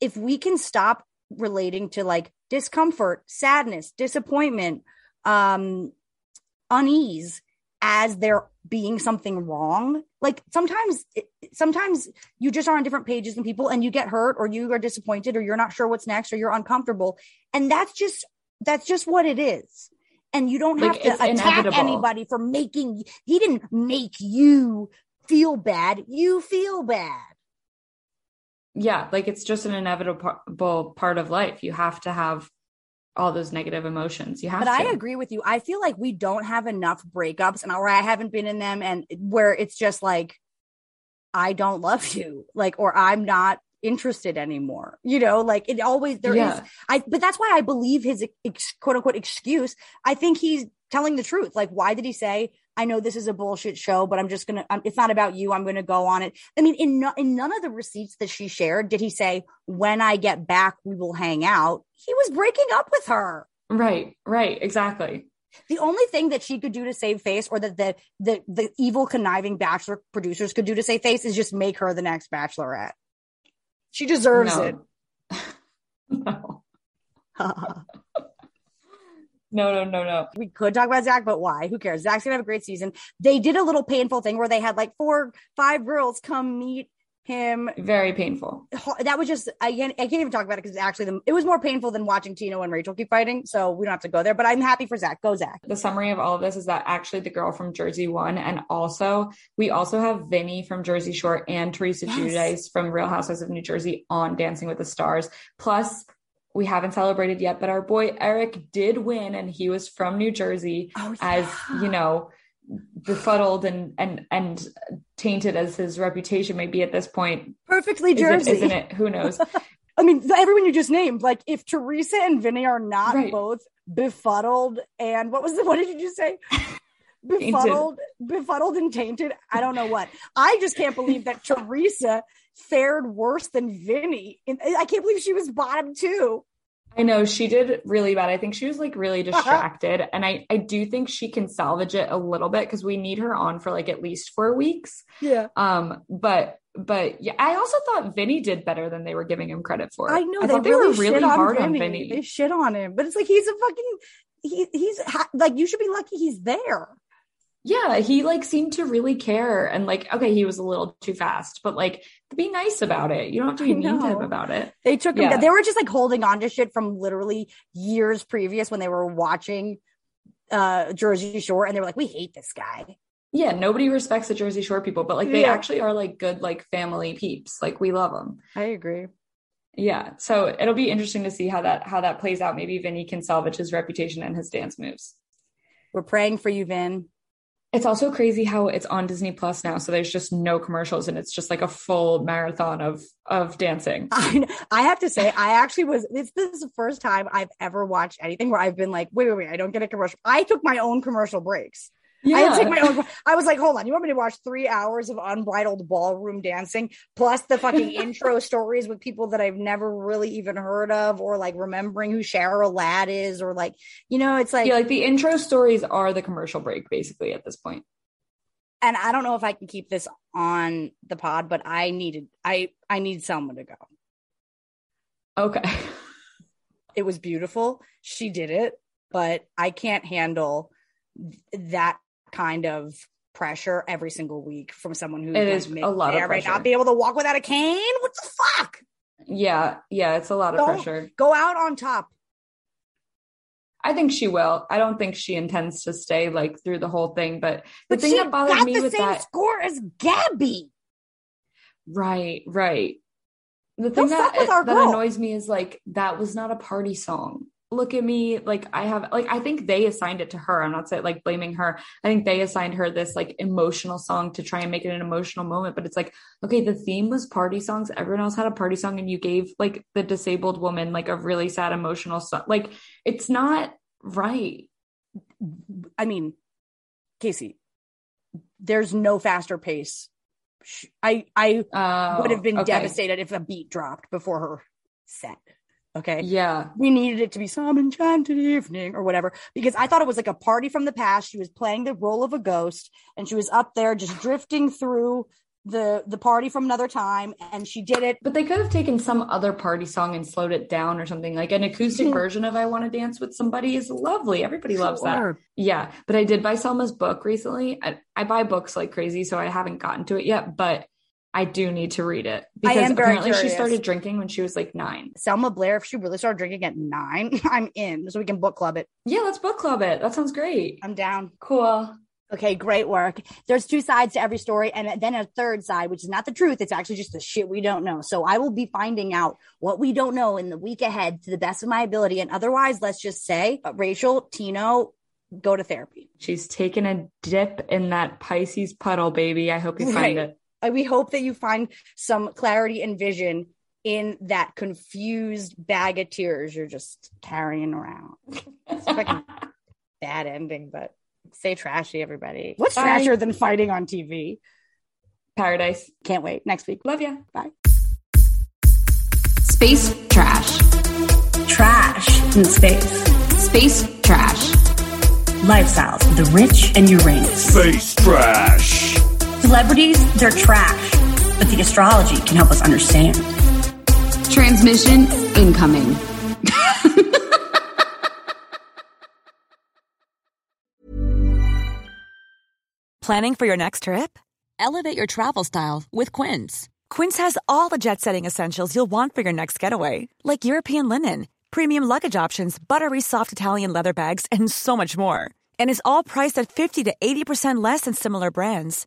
if we can stop relating to like discomfort sadness disappointment um unease as there being something wrong. Like sometimes sometimes you just are on different pages than people and you get hurt or you are disappointed or you're not sure what's next or you're uncomfortable. And that's just that's just what it is. And you don't Like, have to attack inevitable. anybody for making he didn't make you feel bad. You feel bad Yeah, like it's just an inevitable part of life. You have to have all those negative emotions. You have but to. I agree with you. I feel like we don't have enough breakups, and or I haven't been in them, and where it's just like, I don't love you, like, or I'm not interested anymore. You know, like it always there is. Yeah. I but that's why I believe his ex, quote unquote excuse. I think he's telling the truth. Like, why did he say? I know this is a bullshit show, but I'm just gonna. Um, it's not about you. I'm gonna go on it. I mean, in no, in none of the receipts that she shared did he say, "When I get back, we will hang out." He was breaking up with her. Right, right, exactly. The only thing that she could do to save face, or that the the the evil conniving bachelor producers could do to save face, is just make her the next bachelorette. She deserves No. it. no. No, no, no, no. We could talk about Zach, but why? Who cares? Zach's gonna have a great season. They did a little painful thing where they had like four, five girls come meet him. Very painful. That was just I can't I can't even talk about it because actually the, it was more painful than watching Tino and Rachel keep fighting. So we don't have to go there. But I'm happy for Zach. Go Zach. The summary of all of this is that actually the girl from Jersey won, and also we also have Vinny from Jersey Shore and Teresa Yes. Giudice from Real Housewives of New Jersey on Dancing with the Stars. Plus. We haven't celebrated yet, but our boy Erich did win, and he was from New Jersey. Oh, as you know befuddled and and and tainted as his reputation may be at this point Perfectly Jersey. isn't it who knows I mean, everyone you just named, like if Teresa and Vinny are not Right. both befuddled and what was the what did you just say? Befuddled, befuddled and tainted. I don't know what. I just can't believe that Teresa fared worse than Vinny. And I can't believe she was bottom two. i know she did really bad i think she was like really distracted and i i do think she can salvage it a little bit because we need her on for like at least four weeks Yeah. um but but yeah i also thought vinny did better than they were giving him credit for I know I they, thought they really, were really on hard Vinny. on vinny They shit on him, but it's like he's a fucking. He, he's like you should be lucky he's there. Yeah he like seemed to really care and like okay he was a little too fast but like be nice about it you don't have to be mean to him about it They took him. Yeah. They were just like holding on to shit from literally years previous when they were watching uh Jersey Shore, and they were like, "We hate this guy." yeah nobody respects the jersey shore people but like they Yeah. actually are like good like family peeps like we love them I agree. yeah so it'll be interesting to see how that how that plays out maybe vinny can salvage his reputation and his dance moves We're praying for you, Vin. It's also crazy how it's on disney plus now so there's just no commercials and it's just like a full marathon of of dancing I I have to say, I actually was. This, this is the first time I've ever watched anything where I've been like, "Wait, wait, wait! I don't get a commercial." I took my own commercial breaks. I had to take my own. I was like, hold on, you want me to watch three hours of unbridled ballroom dancing plus the fucking intro stories with people that I've never really even heard of, or like remembering who Cheryl Ladd is, or like, you know, it's like, yeah like the intro stories are the commercial break basically at this point. point and I don't know if I can keep this on the pod, but I needed, I, I need someone to go. okay It was beautiful. She did it, but I can't handle that kind of pressure every single week from someone who It is a lot of pressure. not be able to walk without a cane. What the fuck? yeah yeah it's a lot of Don't pressure Go out on top. I think she will. I don't think she intends to stay like through the whole thing, but the But thing that bothered me the with same that, score as Gabby. right, right. The thing Don't that that annoys me is like that was not a party song. Look at me, like I have, like I think they assigned it to her. I'm not saying like blaming her. I think they assigned her this like emotional song to try and make it an emotional moment. But it's like, okay, the theme was party songs. Everyone else had a party song, and you gave like the disabled woman like a really sad emotional song. Like it's not right. I mean, Casey, there's no faster pace. I I Uh, would have been okay. devastated if a beat dropped before her set. Okay. Yeah. we needed it to be some enchanted evening or whatever because I thought it was like a party from the past. She was playing the role of a ghost and she was up there just drifting through the the party from another time and she did it. But they could have taken some other party song and slowed it down or something. Like an acoustic hmm. version of I Want to Dance with Somebody is lovely. Everybody loves that. Yeah. But I did buy Selma's book recently. I, I buy books like crazy, so I haven't gotten to it yet, but I do need to read it because apparently she started drinking when she was like nine. Selma Blair, if she really started drinking at nine, I'm in so we can book club it. Yeah, let's book club it. That sounds great. I'm down. Cool. Okay, great work. There's two sides to every story, and then a third side, which is not the truth. It's actually just the shit we don't know. So I will be finding out what we don't know in the week ahead to the best of my ability. And otherwise, let's just say, uh, Rachel, Tino, go to therapy. She's taking a dip in that Pisces puddle, baby. I hope you find Right. it. Uh, We hope that you find some clarity and vision in that confused bag of tears you're just carrying around. It's fucking bad ending, but say trashy, everybody. What's Bye. trashier than fighting on TV? Paradise. Can't wait. Next week. Love ya. Bye. Space trash. Trash in space. Space trash. Lifestyles of the rich and Uranus. Space trash. Celebrities, they're trash, but the astrology can help us understand. Transmission incoming. Planning for your next trip? Elevate your travel style with Quince. Quince has all the jet setting essentials you'll want for your next getaway, like European linen, premium luggage options, buttery soft Italian leather bags, and so much more. And is all priced at 50 to 80% less than similar brands